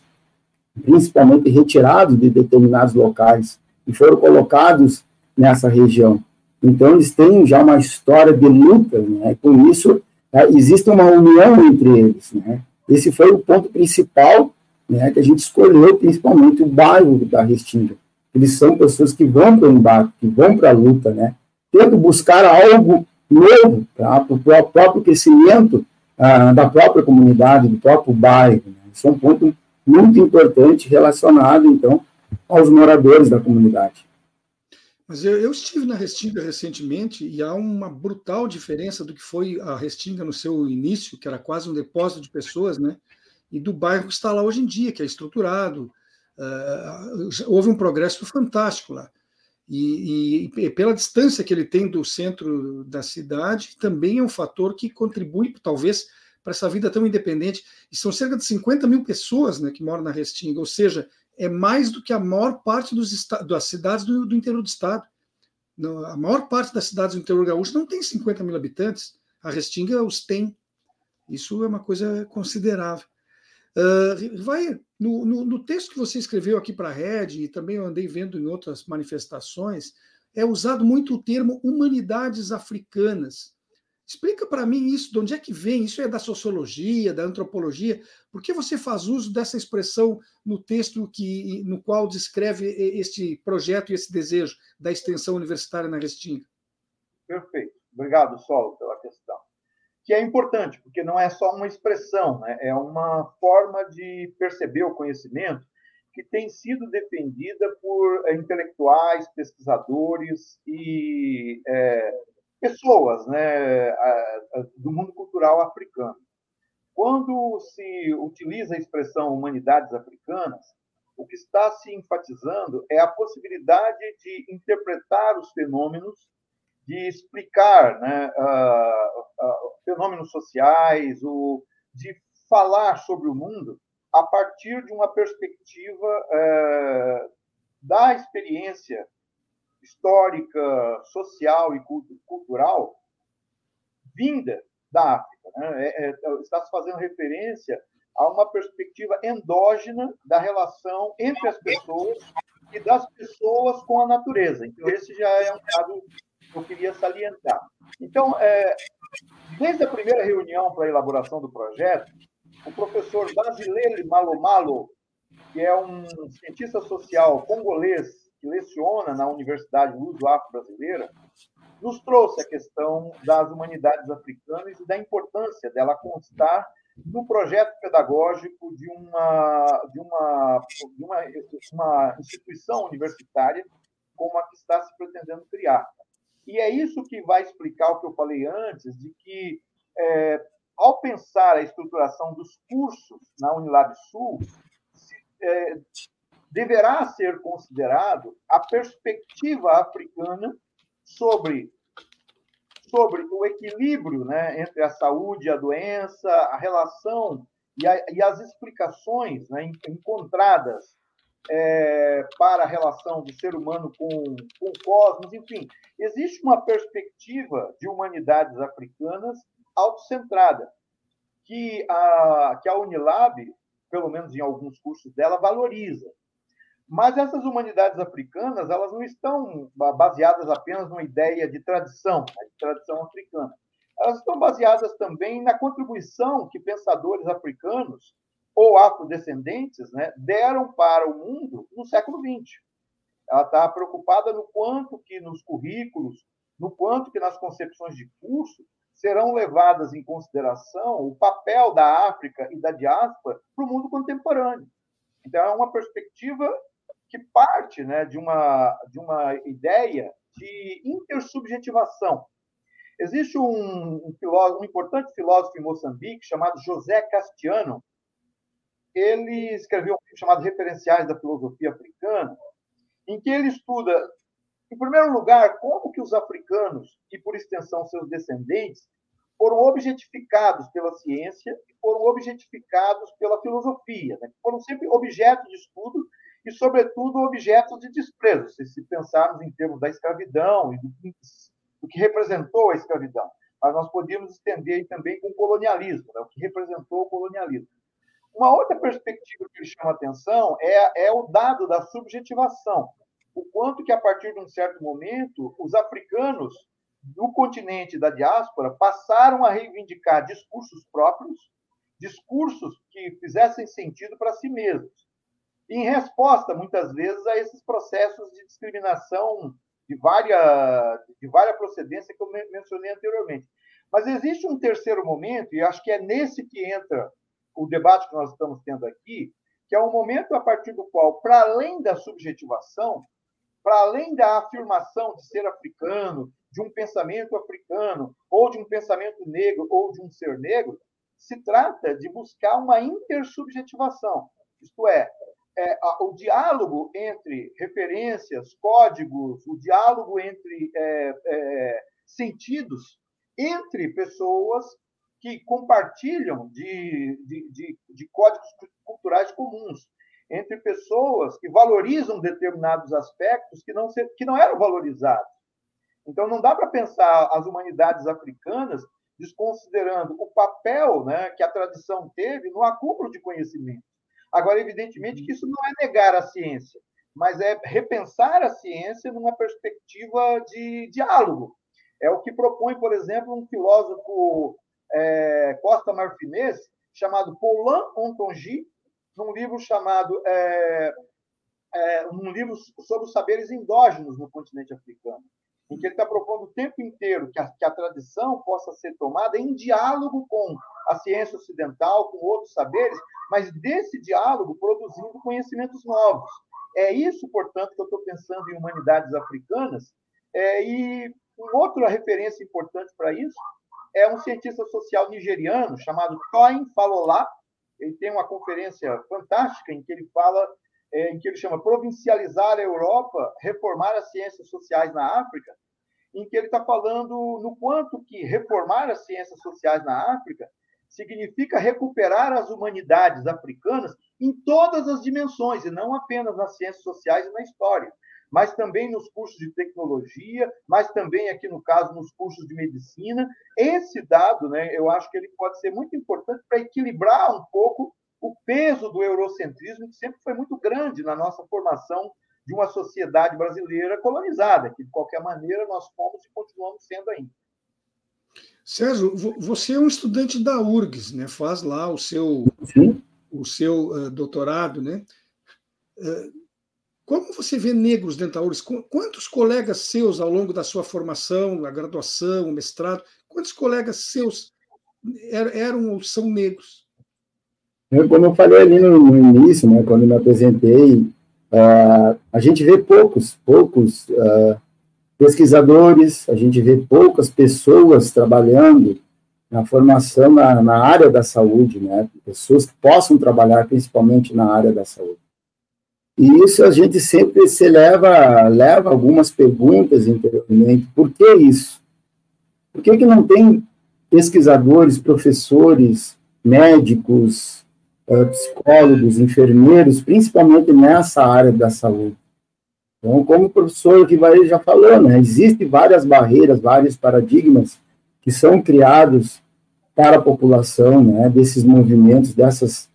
principalmente retirados de determinados locais, e foram colocados nessa região. Então, eles têm já uma história de luta, né? com isso, é, existe uma união entre eles. Né? Esse foi o ponto principal né, que a gente escolheu, principalmente o bairro da Restinga. Eles são pessoas que vão para o embate, que vão para a luta, né? tendo buscar algo novo para o próprio crescimento ah, da própria comunidade, do próprio bairro. Né? Isso é um ponto muito importante relacionado, então, aos moradores da comunidade. Mas eu, eu, estive na Restinga recentemente e há uma brutal diferença do que foi a Restinga no seu início, que era quase um depósito de pessoas, né? E do bairro que está lá hoje em dia, que é estruturado. Uh, houve um progresso fantástico lá. E, e, e, pela distância que ele tem do centro da cidade, também é um fator que contribui, talvez, para essa vida tão independente. E são cerca de 50 mil pessoas né, que moram na Restinga, ou seja, é mais do que a maior parte dos das cidades do, do interior do estado. a maior parte das cidades do interior gaúcho não tem 50 mil habitantes. A Restinga os tem. Isso é uma coisa considerável. Uh, vai no, no, no, texto que você escreveu aqui para a Rede, e também eu andei vendo em outras manifestações, é usado muito o termo humanidades africanas. Explica para mim isso, de onde é que vem? Isso é da sociologia, da antropologia? Por que você faz uso dessa expressão no texto que, no qual descreve este projeto e esse desejo da extensão universitária na Restinga? Perfeito. Obrigado, Sol, pela questão. Que é importante, porque não é só uma expressão, né? é uma forma de perceber o conhecimento que tem sido defendida por intelectuais, pesquisadores e é, pessoas né, do mundo cultural africano. Quando se utiliza a expressão humanidades africanas, o que está se enfatizando é a possibilidade de interpretar os fenômenos, de explicar né, uh, uh, fenômenos sociais, o, de falar sobre o mundo a partir de uma perspectiva uh, da experiência histórica, social e cultural vinda da África. Né? É, é, está se fazendo referência a uma perspectiva endógena da relação entre as pessoas e das pessoas com a natureza. Então, esse já é um dado que eu queria salientar. Então, é, desde a primeira reunião para a elaboração do projeto, o professor Basilele Malomalo, que é um cientista social congolês que leciona na Universidade Luso-Afro-Brasileira, nos trouxe a questão das humanidades africanas e da importância dela constar no projeto pedagógico de uma, de uma, de uma, uma instituição universitária como a que está se pretendendo criar. E é isso que vai explicar o que eu falei antes, de que, é, ao pensar a estruturação dos cursos na Unilab Sul, se, é, deverá ser considerado a perspectiva africana sobre sobre o equilíbrio né, entre a saúde e a doença, a relação e, a, e as explicações né, encontradas é, para a relação do ser humano com, com o cosmos, enfim. Existe uma perspectiva de humanidades africanas autocentrada, que a, que a Unilab, pelo menos em alguns cursos dela, valoriza. Mas essas humanidades africanas, elas não estão baseadas apenas numa ideia de tradição, né, de tradição africana. Elas estão baseadas também na contribuição que pensadores africanos ou afrodescendentes né, deram para o mundo no século XX. Ela está preocupada no quanto que nos currículos, no quanto que nas concepções de curso serão levadas em consideração o papel da África e da diáspora para o mundo contemporâneo. Então, é uma perspectiva que parte né, de, uma, de uma ideia de intersubjetivação. Existe um, um, filósofo, um importante filósofo em Moçambique chamado José Castiano. Ele escreveu um livro chamado Referenciais da Filosofia Africana, em que ele estuda, em primeiro lugar, como que os africanos, e por extensão seus descendentes, foram objetificados pela ciência e foram objetificados pela filosofia, né? foram sempre objeto de estudo e, sobretudo, objetos de desprezo, se pensarmos em termos da escravidão e do do que representou a escravidão. Mas nós podíamos estender também com o colonialismo, né? o que representou o colonialismo. Uma outra perspectiva que chama atenção é, é o dado da subjetivação. O quanto que, a partir de um certo momento, os africanos do continente da diáspora passaram a reivindicar discursos próprios, discursos que fizessem sentido para si mesmos em resposta, muitas vezes, a esses processos de discriminação de várias, de várias procedências que eu mencionei anteriormente. Mas existe um terceiro momento, e acho que é nesse que entra o debate que nós estamos tendo aqui, que é um momento a partir do qual, para além da subjetivação, para além da afirmação de ser africano, de um pensamento africano, ou de um pensamento negro, ou de um ser negro, se trata de buscar uma intersubjetivação. Isto é, é, o diálogo entre referências, códigos, o diálogo entre é, é, sentidos entre pessoas que compartilham de, de, de, de, códigos culturais comuns, entre pessoas que valorizam determinados aspectos que não, que não eram valorizados. Então, não dá para pensar as humanidades africanas desconsiderando o papel né, que a tradição teve no acúmulo de conhecimento. Agora, evidentemente que isso não é negar a ciência, mas é repensar a ciência numa perspectiva de diálogo. É o que propõe, por exemplo, um filósofo é, Costa Marfinês, chamado Paulin Ontongi, num livro chamado é, é, um livro sobre os saberes endógenos no continente africano, em que ele está propondo o tempo inteiro que a, que a tradição possa ser tomada em diálogo com a ciência ocidental, com outros saberes, mas desse diálogo produzindo conhecimentos novos. É isso, portanto, que eu estou pensando em humanidades africanas. É, e uma outra referência importante para isso é um cientista social nigeriano chamado Toyin Falola. Ele tem uma conferência fantástica em que ele fala, em que ele chama Provincializar a Europa, Reformar as Ciências Sociais na África, em que ele está falando no quanto que reformar as ciências sociais na África significa recuperar as humanidades africanas em todas as dimensões, e não apenas nas ciências sociais e na história, mas também nos cursos de tecnologia, mas também, aqui no caso, nos cursos de medicina. Esse dado, né, eu acho que ele pode ser muito importante para equilibrar um pouco o peso do eurocentrismo, que sempre foi muito grande na nossa formação de uma sociedade brasileira colonizada, que, de qualquer maneira, nós fomos e continuamos sendo ainda. Sérgio, você é um estudante da URGS, né? Faz lá o seu o seu uh, doutorado, né? Uh, como você vê negros dentro da URGS? Quantos colegas seus ao longo da sua formação, a graduação, o mestrado, quantos colegas seus eram, eram ou são negros? Eu, como eu falei ali no, no início, né, quando me apresentei, uh, a gente vê poucos, poucos pesquisadores, a gente vê poucas pessoas trabalhando na formação na, na, área da saúde, né? Pessoas que possam trabalhar principalmente na área da saúde. E isso a gente sempre se leva, leva algumas perguntas interiormente. Por que isso? Por que, que não tem pesquisadores, professores, médicos, uh, psicólogos, enfermeiros, principalmente nessa área da saúde. Então, como o professor Rivaí já falou, né, existem várias barreiras, vários paradigmas que são criados para a população, né, desses movimentos, dessas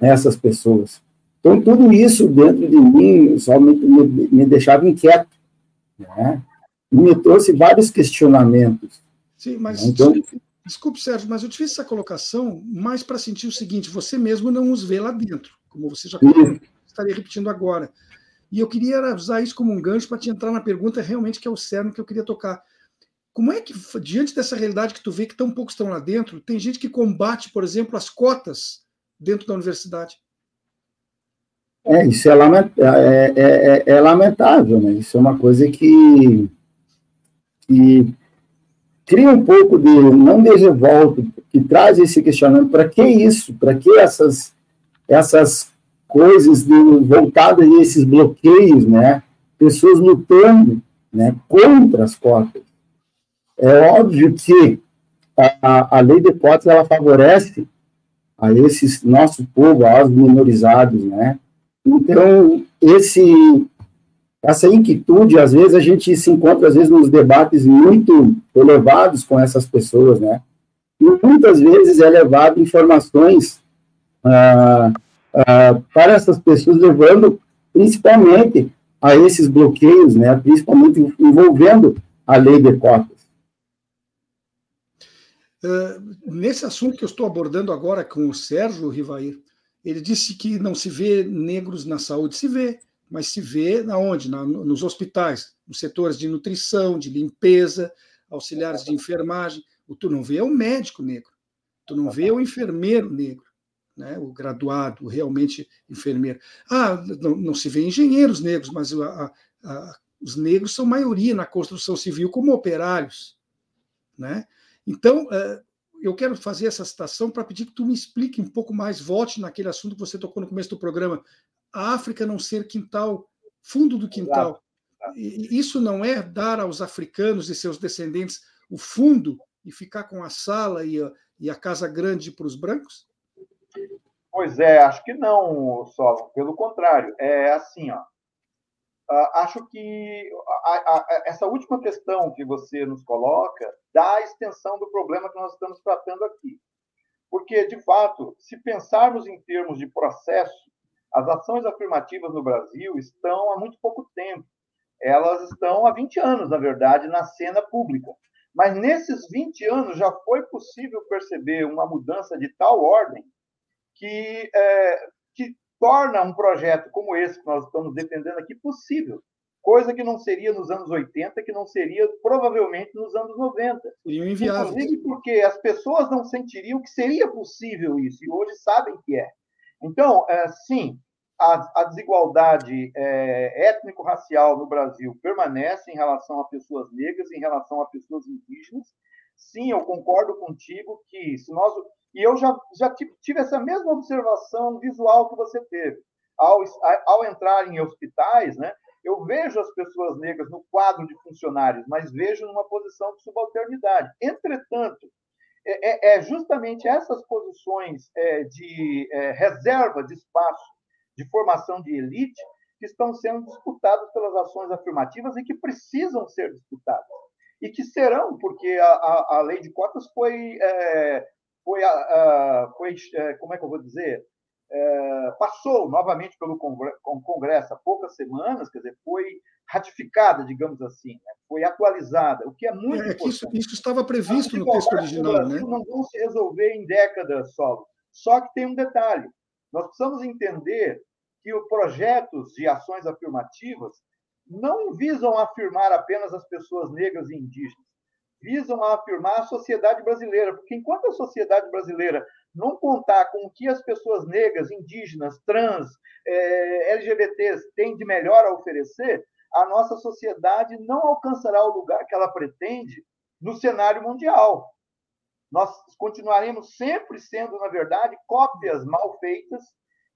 essas pessoas. Então, tudo isso dentro de mim só me, me, me deixava inquieto, né, me trouxe vários questionamentos. Sim, mas então, desculpe, Sérgio, mas eu te fiz essa colocação mais para sentir o seguinte: você mesmo não os vê lá dentro, como você já falou, estaria repetindo agora. E eu queria usar isso como um gancho para te entrar na pergunta realmente que é o cerne que eu queria tocar. Como é que, diante dessa realidade que tu vê que tão poucos estão lá dentro, tem gente que combate, por exemplo, as cotas dentro da universidade? É, isso é, lament é, é, é, é lamentável, né? Isso é uma coisa que, que cria um pouco de, não de revolta, que traz esse questionamento, para que isso? Para que essas, essas coisas de, voltadas a esses bloqueios, né? Pessoas lutando né, contra as cotas. É óbvio que a, a lei de cotas ela favorece a esse nosso povo, aos minorizados, né? Então, esse, essa inquietude, às vezes, a gente se encontra, às vezes, nos debates muito elevados com essas pessoas, né? E muitas vezes é levado informações ah, uh, para essas pessoas, levando principalmente a esses bloqueios, né, principalmente envolvendo a lei de cotas. Uh, nesse assunto que eu estou abordando agora com o Sérgio Rivair, ele disse que não se vê negros na saúde, se vê, mas se vê na onde? Na, nos hospitais, nos setores de nutrição, de limpeza, auxiliares de enfermagem. O tu não vê é o médico negro, tu não vê é o enfermeiro negro né, o graduado, realmente enfermeiro. Ah, não, não se vê engenheiros negros, mas a, a, os negros são maioria na construção civil como operários. Né? Então, é, eu quero fazer essa citação para pedir que tu me explique um pouco mais, volte naquele assunto que você tocou no começo do programa, a África não ser quintal, fundo do quintal. E isso não é dar aos africanos e seus descendentes o fundo e ficar com a sala e a, e a casa grande para os brancos? Pois é, acho que não, só pelo contrário. É assim, ó. Uh, acho que a, a, essa última questão que você nos coloca dá a extensão do problema que nós estamos tratando aqui. Porque, de fato, se pensarmos em termos de processo, as ações afirmativas no Brasil estão há muito pouco tempo. Elas estão há 20 anos, na verdade, na cena pública. Mas nesses 20 anos já foi possível perceber uma mudança de tal ordem que, é, que torna um projeto como esse que nós estamos defendendo aqui possível. Coisa que não seria nos anos 80, que não seria provavelmente nos anos 90. Seria inviável. Inclusive porque as pessoas não sentiriam que seria possível isso, e hoje sabem que é. Então, é, sim, a, a desigualdade é, étnico-racial no Brasil permanece em relação a pessoas negras, em relação a pessoas indígenas. Sim, eu concordo contigo que se nós e eu já, já tive essa mesma observação visual que você teve. Ao, ao entrar em hospitais, né, eu vejo as pessoas negras no quadro de funcionários, mas vejo numa posição de subalternidade. Entretanto, é, é, é justamente essas posições é, de é, reserva de espaço de formação de elite que estão sendo disputadas pelas ações afirmativas e que precisam ser disputadas. E que serão, porque a, a, a lei de cotas foi é, foi, foi é, como é que eu vou dizer, é, passou novamente pelo Congresso há poucas semanas, quer dizer, foi ratificada, digamos assim, né? foi atualizada, o que é muito é, importante. Isso, isso, estava previsto no texto original, né? Não vão se resolver em décadas só. Só que tem um detalhe: nós precisamos entender que os projetos de ações afirmativas não visam afirmar apenas as pessoas negras e indígenas visam afirmar a sociedade brasileira, porque enquanto a sociedade brasileira não contar com o que as pessoas negras, indígenas, trans, é, LGBTs têm de melhor a oferecer, a nossa sociedade não alcançará o lugar que ela pretende no cenário mundial. Nós continuaremos sempre sendo, na verdade, cópias mal feitas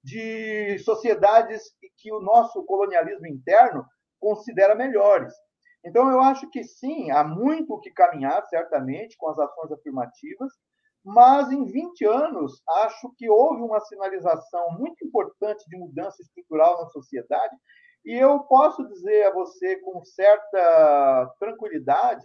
de sociedades que o nosso colonialismo interno considera melhores. Então, eu acho que sim, há muito o que caminhar, certamente, com as ações afirmativas, mas em 20 anos, acho que houve uma sinalização muito importante de mudança estrutural na sociedade, e eu posso dizer a você com certa tranquilidade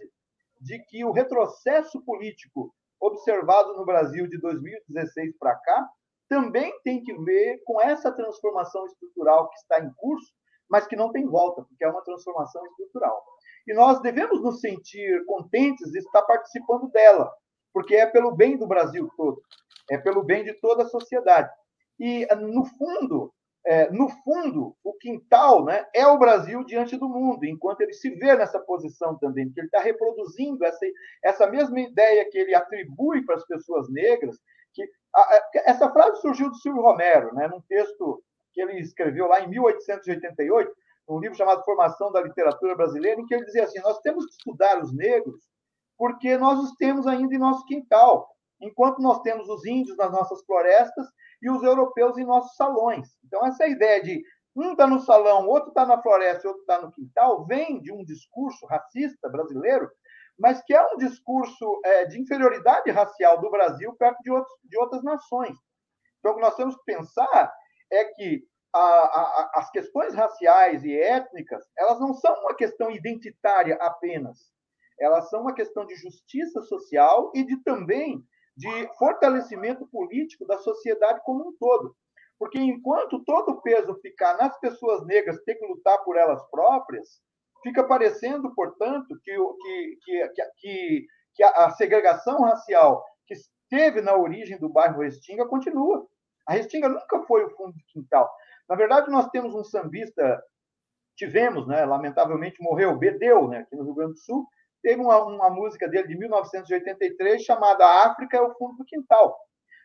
de que o retrocesso político observado no Brasil de 2016 para cá também tem que ver com essa transformação estrutural que está em curso, mas que não tem volta, porque é uma transformação estrutural. E nós devemos nos sentir contentes de estar participando dela, porque é pelo bem do Brasil todo, é pelo bem de toda a sociedade. E, no fundo, é, no fundo, o quintal né, é o Brasil diante do mundo, enquanto ele se vê nessa posição também, porque ele está reproduzindo essa, essa mesma ideia que ele atribui para as pessoas negras, que a, essa frase surgiu do Silvio Romero, né, num texto que ele escreveu lá em 1888, um livro chamado Formação da Literatura Brasileira, em que ele dizia assim: nós temos que estudar os negros porque nós os temos ainda em nosso quintal, enquanto nós temos os índios nas nossas florestas e os europeus em nossos salões. Então, essa ideia de um está no salão, outro está na floresta, outro está no quintal, vem de um discurso racista brasileiro mas que é um discurso é, de inferioridade racial do Brasil perto de, outros, de outras nações. Então, o que nós temos que pensar é que a, a, as questões raciais e étnicas, elas não são uma questão identitária apenas. Elas são uma questão de justiça social e de também de fortalecimento político da sociedade como um todo. Porque enquanto todo o peso ficar nas pessoas negras ter que lutar por elas próprias, Fica parecendo, portanto, que, que, que, que, a segregação racial que esteve na origem do bairro Restinga continua. A Restinga nunca foi o fundo de quintal. Na verdade, nós temos um sambista, tivemos, né, lamentavelmente morreu, Bedeu, né, aqui no Rio Grande do Sul, teve uma, uma música dele de 1983 chamada África é o fundo do quintal.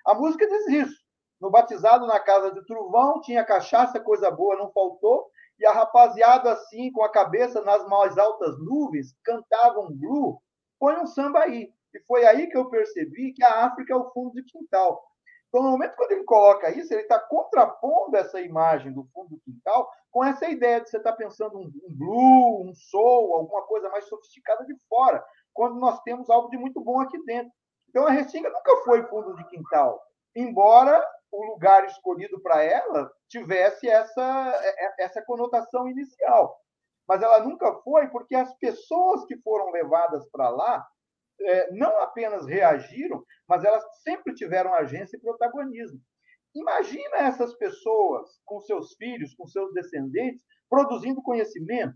A música diz isso. No batizado na casa de Truvão, tinha cachaça, coisa boa não faltou, e a rapaziada, assim, com a cabeça nas mais altas nuvens, cantava um blue, põe um samba aí. E foi aí que eu percebi que a África é o fundo de quintal. Então, no momento quando ele coloca isso, ele está contrapondo essa imagem do fundo do quintal com essa ideia de você estar tá pensando um, um blue, um soul, alguma coisa mais sofisticada de fora, quando nós temos algo de muito bom aqui dentro. Então, a Restinga nunca foi fundo de quintal, embora o lugar escolhido para ela tivesse essa, é, é, essa conotação inicial. Mas ela nunca foi porque as pessoas que foram levadas para lá é, não apenas reagiram, mas elas sempre tiveram agência e protagonismo. Imagina essas pessoas com seus filhos, com seus descendentes, produzindo conhecimento,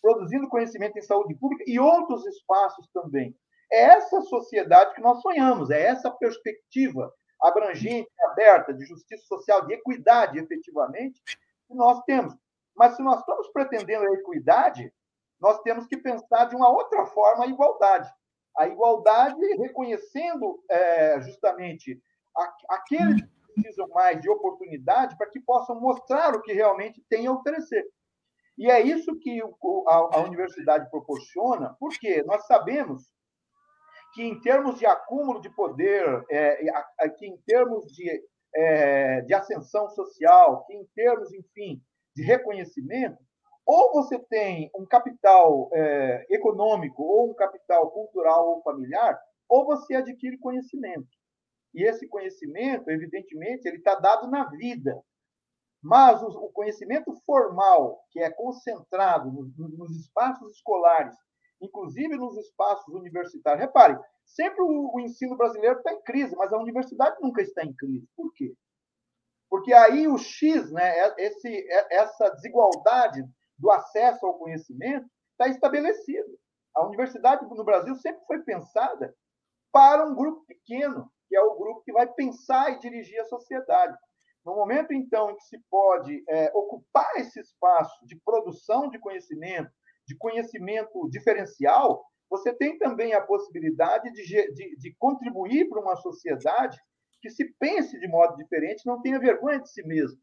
produzindo conhecimento em saúde pública e outros espaços também. É essa sociedade que nós sonhamos, é essa perspectiva abrangente, aberta, de justiça social, de equidade, efetivamente, que nós temos. Mas se nós estamos pretendendo a equidade, nós temos que pensar de uma outra forma a igualdade. A igualdade reconhecendo é, justamente aqueles que precisam mais de oportunidade para que possam mostrar o que realmente tem a oferecer. E é isso que a, a universidade proporciona, porque nós sabemos que, em termos de acúmulo de poder, é, que, em termos de, é, de ascensão social, que, em termos, enfim, de reconhecimento, ou você tem um capital é, econômico, ou um capital cultural ou familiar, ou você adquire conhecimento. E esse conhecimento, evidentemente, ele está dado na vida. Mas o, conhecimento formal, que é concentrado nos espaços escolares inclusive nos espaços universitários. Repare, sempre o, ensino brasileiro está em crise, mas a universidade nunca está em crise. Por quê? Porque aí o X, né, é, esse, é, essa desigualdade do acesso ao conhecimento está estabelecido. A universidade no Brasil sempre foi pensada para um grupo pequeno, que é o grupo que vai pensar e dirigir a sociedade. No momento, então, em que se pode é, ocupar esse espaço de produção de conhecimento, de conhecimento diferencial, você tem também a possibilidade de, de, de contribuir para uma sociedade que se pense de modo diferente, não tenha vergonha de si mesmo,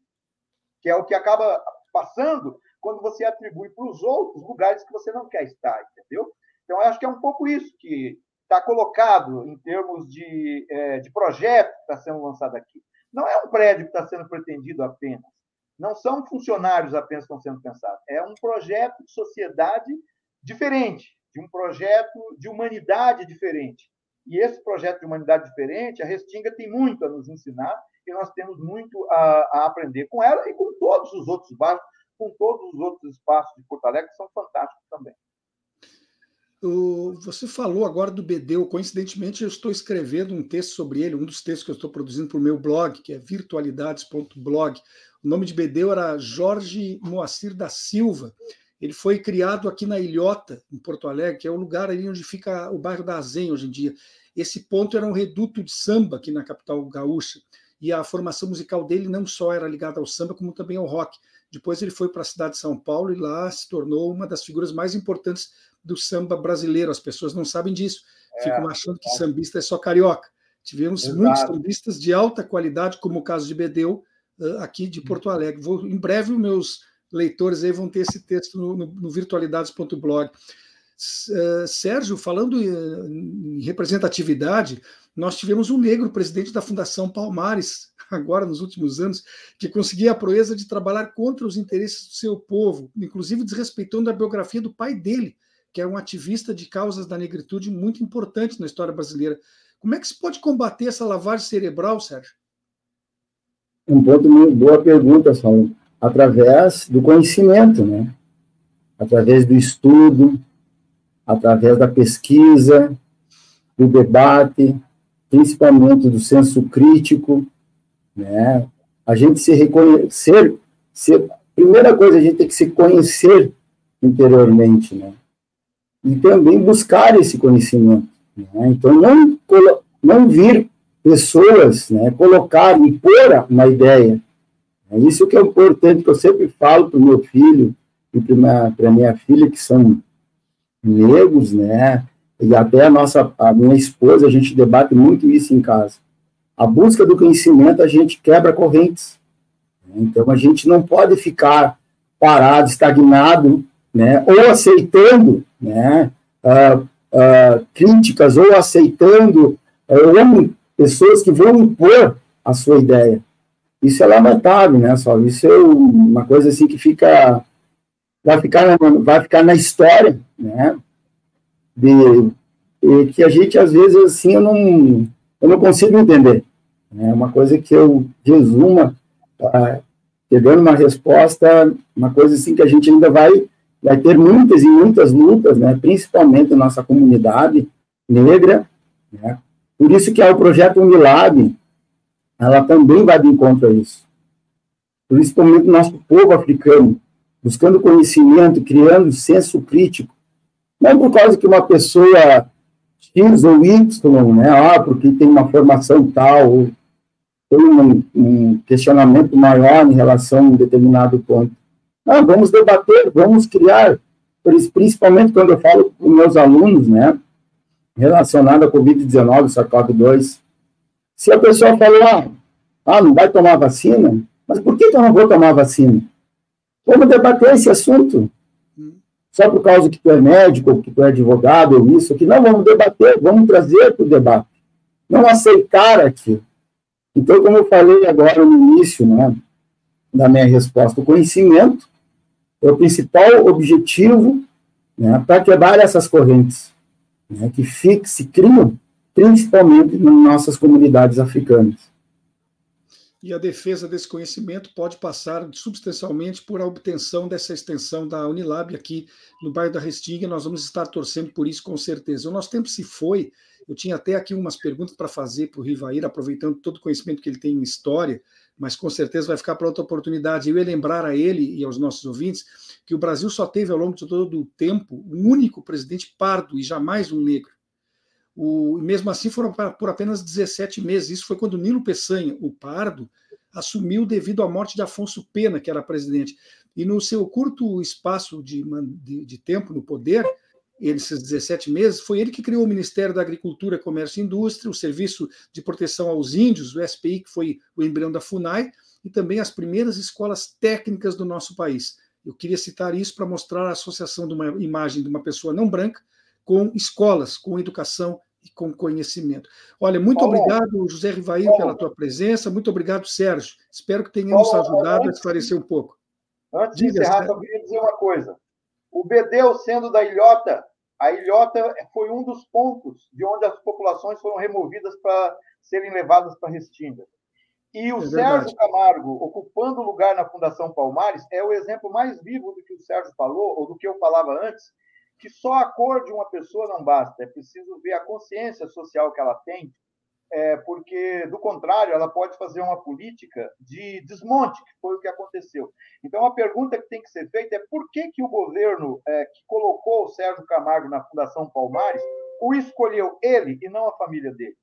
que é o que acaba passando quando você atribui para os outros lugares que você não quer estar, entendeu? Então, acho que é um pouco isso que está colocado em termos de, é, de projeto que está sendo lançado aqui. Não é um prédio que está sendo pretendido apenas não são funcionários apenas que estão sendo pensados, é um projeto de sociedade diferente, de um projeto de humanidade diferente. E esse projeto de humanidade diferente, a Restinga tem muito a nos ensinar e nós temos muito a, a aprender com ela e com todos os outros bairros, com todos os outros espaços de Porto Alegre, que são fantásticos também. Você falou agora do Bedeu. Coincidentemente, eu estou escrevendo um texto sobre ele, um dos textos que eu estou produzindo para o meu blog, que é virtualidades.blog. O nome de Bedeu era Jorge Moacir da Silva. Ele foi criado aqui na Ilhota, em Porto Alegre, que é o lugar ali onde fica o bairro da Azen hoje em dia. Esse ponto era um reduto de samba aqui na capital gaúcha. E a formação musical dele não só era ligada ao samba, como também ao rock. Depois ele foi para a cidade de São Paulo e lá se tornou uma das figuras mais importantes do samba brasileiro. As pessoas não sabem disso, é, ficam achando que sambista é só carioca. Tivemos Exato. muitos sambistas de alta qualidade, como o caso de Bedeu, aqui de Porto Alegre. Vou, em breve, meus leitores aí vão ter esse texto no, no, no virtualidades.blog. Sérgio, falando em representatividade, nós tivemos um negro presidente da Fundação Palmares, agora nos últimos anos, que conseguia a proeza de trabalhar contra os interesses do seu povo, inclusive desrespeitando a biografia do pai dele, que era um ativista de causas da negritude muito importante na história brasileira. Como é que se pode combater essa lavagem cerebral, Sérgio? Um ponto muito boa pergunta, Saulo. Através do conhecimento, né? Através do estudo, através da pesquisa, do debate, principalmente do senso crítico, né? A gente se reconhecer, primeira coisa, a gente tem que se conhecer interiormente, né? E também buscar esse conhecimento. Né? Então, não, não vir pessoas, né, colocar, impor uma ideia. É isso que é importante, que eu sempre falo para o meu filho e para minha filha, que são negros, né, e até a nossa, a minha esposa, a gente debate muito isso em casa a busca do conhecimento, a gente quebra correntes. Então, a gente não pode ficar parado, estagnado, né, ou aceitando né, uh, uh, críticas, ou aceitando uh, pessoas que vão impor a sua ideia. Isso é lamentável, né, só Isso é uma coisa assim que fica vai ficar vai ficar na história, né? De, de que a gente às vezes assim eu não eu não consigo entender. É uma coisa que eu resuma, tá, pegando uma resposta, uma coisa assim que a gente ainda vai, vai ter muitas e muitas lutas, né, principalmente na nossa comunidade negra, né, por isso que é o projeto Unilab, ela também vai de encontro a isso. Principalmente o nosso povo africano, buscando conhecimento, criando senso crítico. Não por causa que uma pessoa X ou Y, né, ah, porque tem uma formação tal, tem um, um, questionamento maior em relação a um determinado ponto. Ah, vamos debater, vamos criar, principalmente quando eu falo com meus alunos, né, relacionado à Covid-19, SARS-CoV-2, se a pessoa falou, ah, ah, não vai tomar vacina, mas por que, que eu não vou tomar vacina? Vamos debater esse assunto. Só por causa que tu é médico, que tu é advogado, ou isso, que não, vamos debater, vamos trazer para o debate. Não aceitar aquilo. Então, como eu falei agora no início né, da minha resposta, o conhecimento é o principal objetivo né, para quebrar essas correntes né, que se criam principalmente nas nossas comunidades africanas. E a defesa desse conhecimento pode passar substancialmente por a obtenção dessa extensão da Unilab aqui no bairro da Restinga. Nós vamos estar torcendo por isso com certeza. O nosso tempo se foi, eu tinha até aqui umas perguntas para fazer para o Rivair, aproveitando todo o conhecimento que ele tem em história, mas com certeza vai ficar para outra oportunidade. Eu ia lembrar a ele e aos nossos ouvintes que o Brasil só teve ao longo de todo o tempo um único presidente pardo e jamais um negro. O, mesmo assim foram por apenas 17 meses. Isso foi quando Nilo Peçanha, o pardo, assumiu devido à morte de Afonso Pena, que era presidente. E no seu curto espaço de, de, de tempo no poder, esses 17 meses, foi ele que criou o Ministério da Agricultura, Comércio e Indústria, o Serviço de Proteção aos Índios, o SPI, que foi o embrião da FUNAI, e também as primeiras escolas técnicas do nosso país. Eu queria citar isso para mostrar a associação de uma imagem de uma pessoa não branca com escolas, com educação e com conhecimento. Olha, muito obrigado, José Rivaí, pela tua presença. Muito obrigado, Sérgio. Espero que tenhamos Paulo, ajudado a esclarecer um pouco. Antes Diga, de encerrar, eu queria dizer uma coisa. O Bedeu, sendo da ilhota, A ilhota foi um dos pontos de onde as populações foram removidas para serem levadas para Restinga. E o é Sérgio Camargo, ocupando lugar na Fundação Palmares, é o exemplo mais vivo do que o Sérgio falou, ou do que eu falava antes, que só a cor de uma pessoa não basta, é preciso ver a consciência social que ela tem, é, porque, do contrário, ela pode fazer uma política de desmonte, que foi o que aconteceu. Então, a pergunta que tem que ser feita é por que, que o governo é, que colocou o Sérgio Camargo na Fundação Palmares o escolheu ele e não a família dele?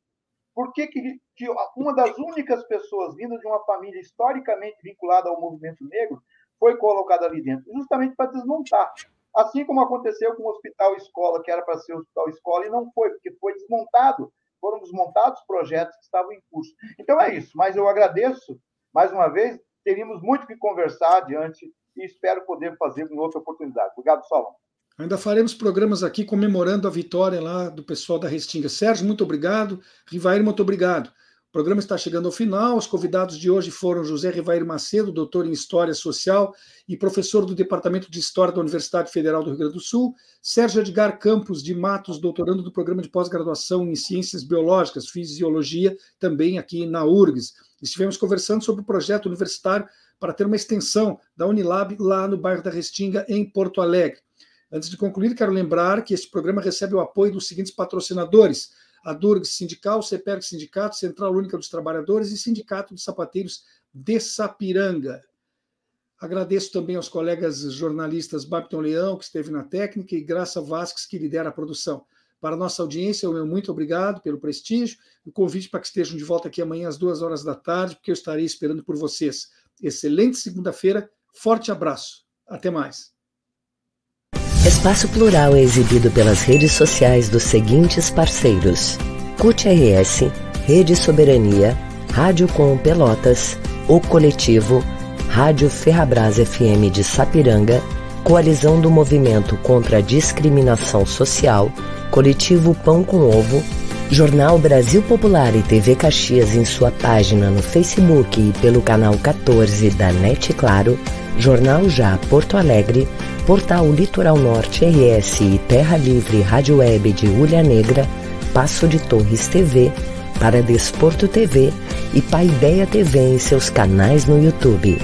Por que, que, que uma das únicas pessoas vindo de uma família historicamente vinculada ao movimento negro foi colocada ali dentro? Justamente para desmontar. Assim como aconteceu com o Hospital Escola, que era para ser o Hospital Escola, e não foi, porque foi desmontado foram desmontados projetos que estavam em curso. Então é isso, mas eu agradeço mais uma vez, teríamos muito que conversar adiante e espero poder fazer em outra oportunidade. Obrigado, Solon. Ainda faremos programas aqui comemorando a vitória lá do pessoal da Restinga. Sérgio, muito obrigado. Rivair, muito obrigado. O programa está chegando ao final. Os convidados de hoje foram José Rivair Macedo, doutor em História Social e professor do Departamento de História da Universidade Federal do Rio Grande do Sul, Sérgio Edgar Campos de Matos, doutorando do Programa de Pós-Graduação em Ciências Biológicas, Fisiologia, também aqui na URGS. Estivemos conversando sobre o projeto universitário para ter uma extensão da Unilab lá no bairro da Restinga, em Porto Alegre. Antes de concluir, quero lembrar que este programa recebe o apoio dos seguintes patrocinadores: a Durgs Sindical, CEPERG Sindicato, Central Única dos Trabalhadores e Sindicato dos Sapateiros de Sapiranga. Agradeço também aos colegas jornalistas Babton Leão, que esteve na técnica, e Graça Vasques, que lidera a produção. Para a nossa audiência, o meu muito obrigado pelo prestígio, o convite para que estejam de volta aqui amanhã às duas horas da tarde, porque eu estarei esperando por vocês. Excelente segunda-feira, forte abraço. Até mais. Espaço Plural é exibido pelas redes sociais dos seguintes parceiros: CUT RS, Rede Soberania, Rádio Com Pelotas, O Coletivo, Rádio Ferrabras FM de Sapiranga, Coalizão do Movimento contra a Discriminação Social, Coletivo Pão com Ovo, Jornal Brasil Popular e TV Caxias em sua página no Facebook e pelo canal 14 da NET Claro, Jornal Já Porto Alegre, Portal Litoral Norte RS e Terra Livre Rádio Web de Ulha Negra, Passo de Torres TV, para Desporto TV e Paideia TV em seus canais no YouTube.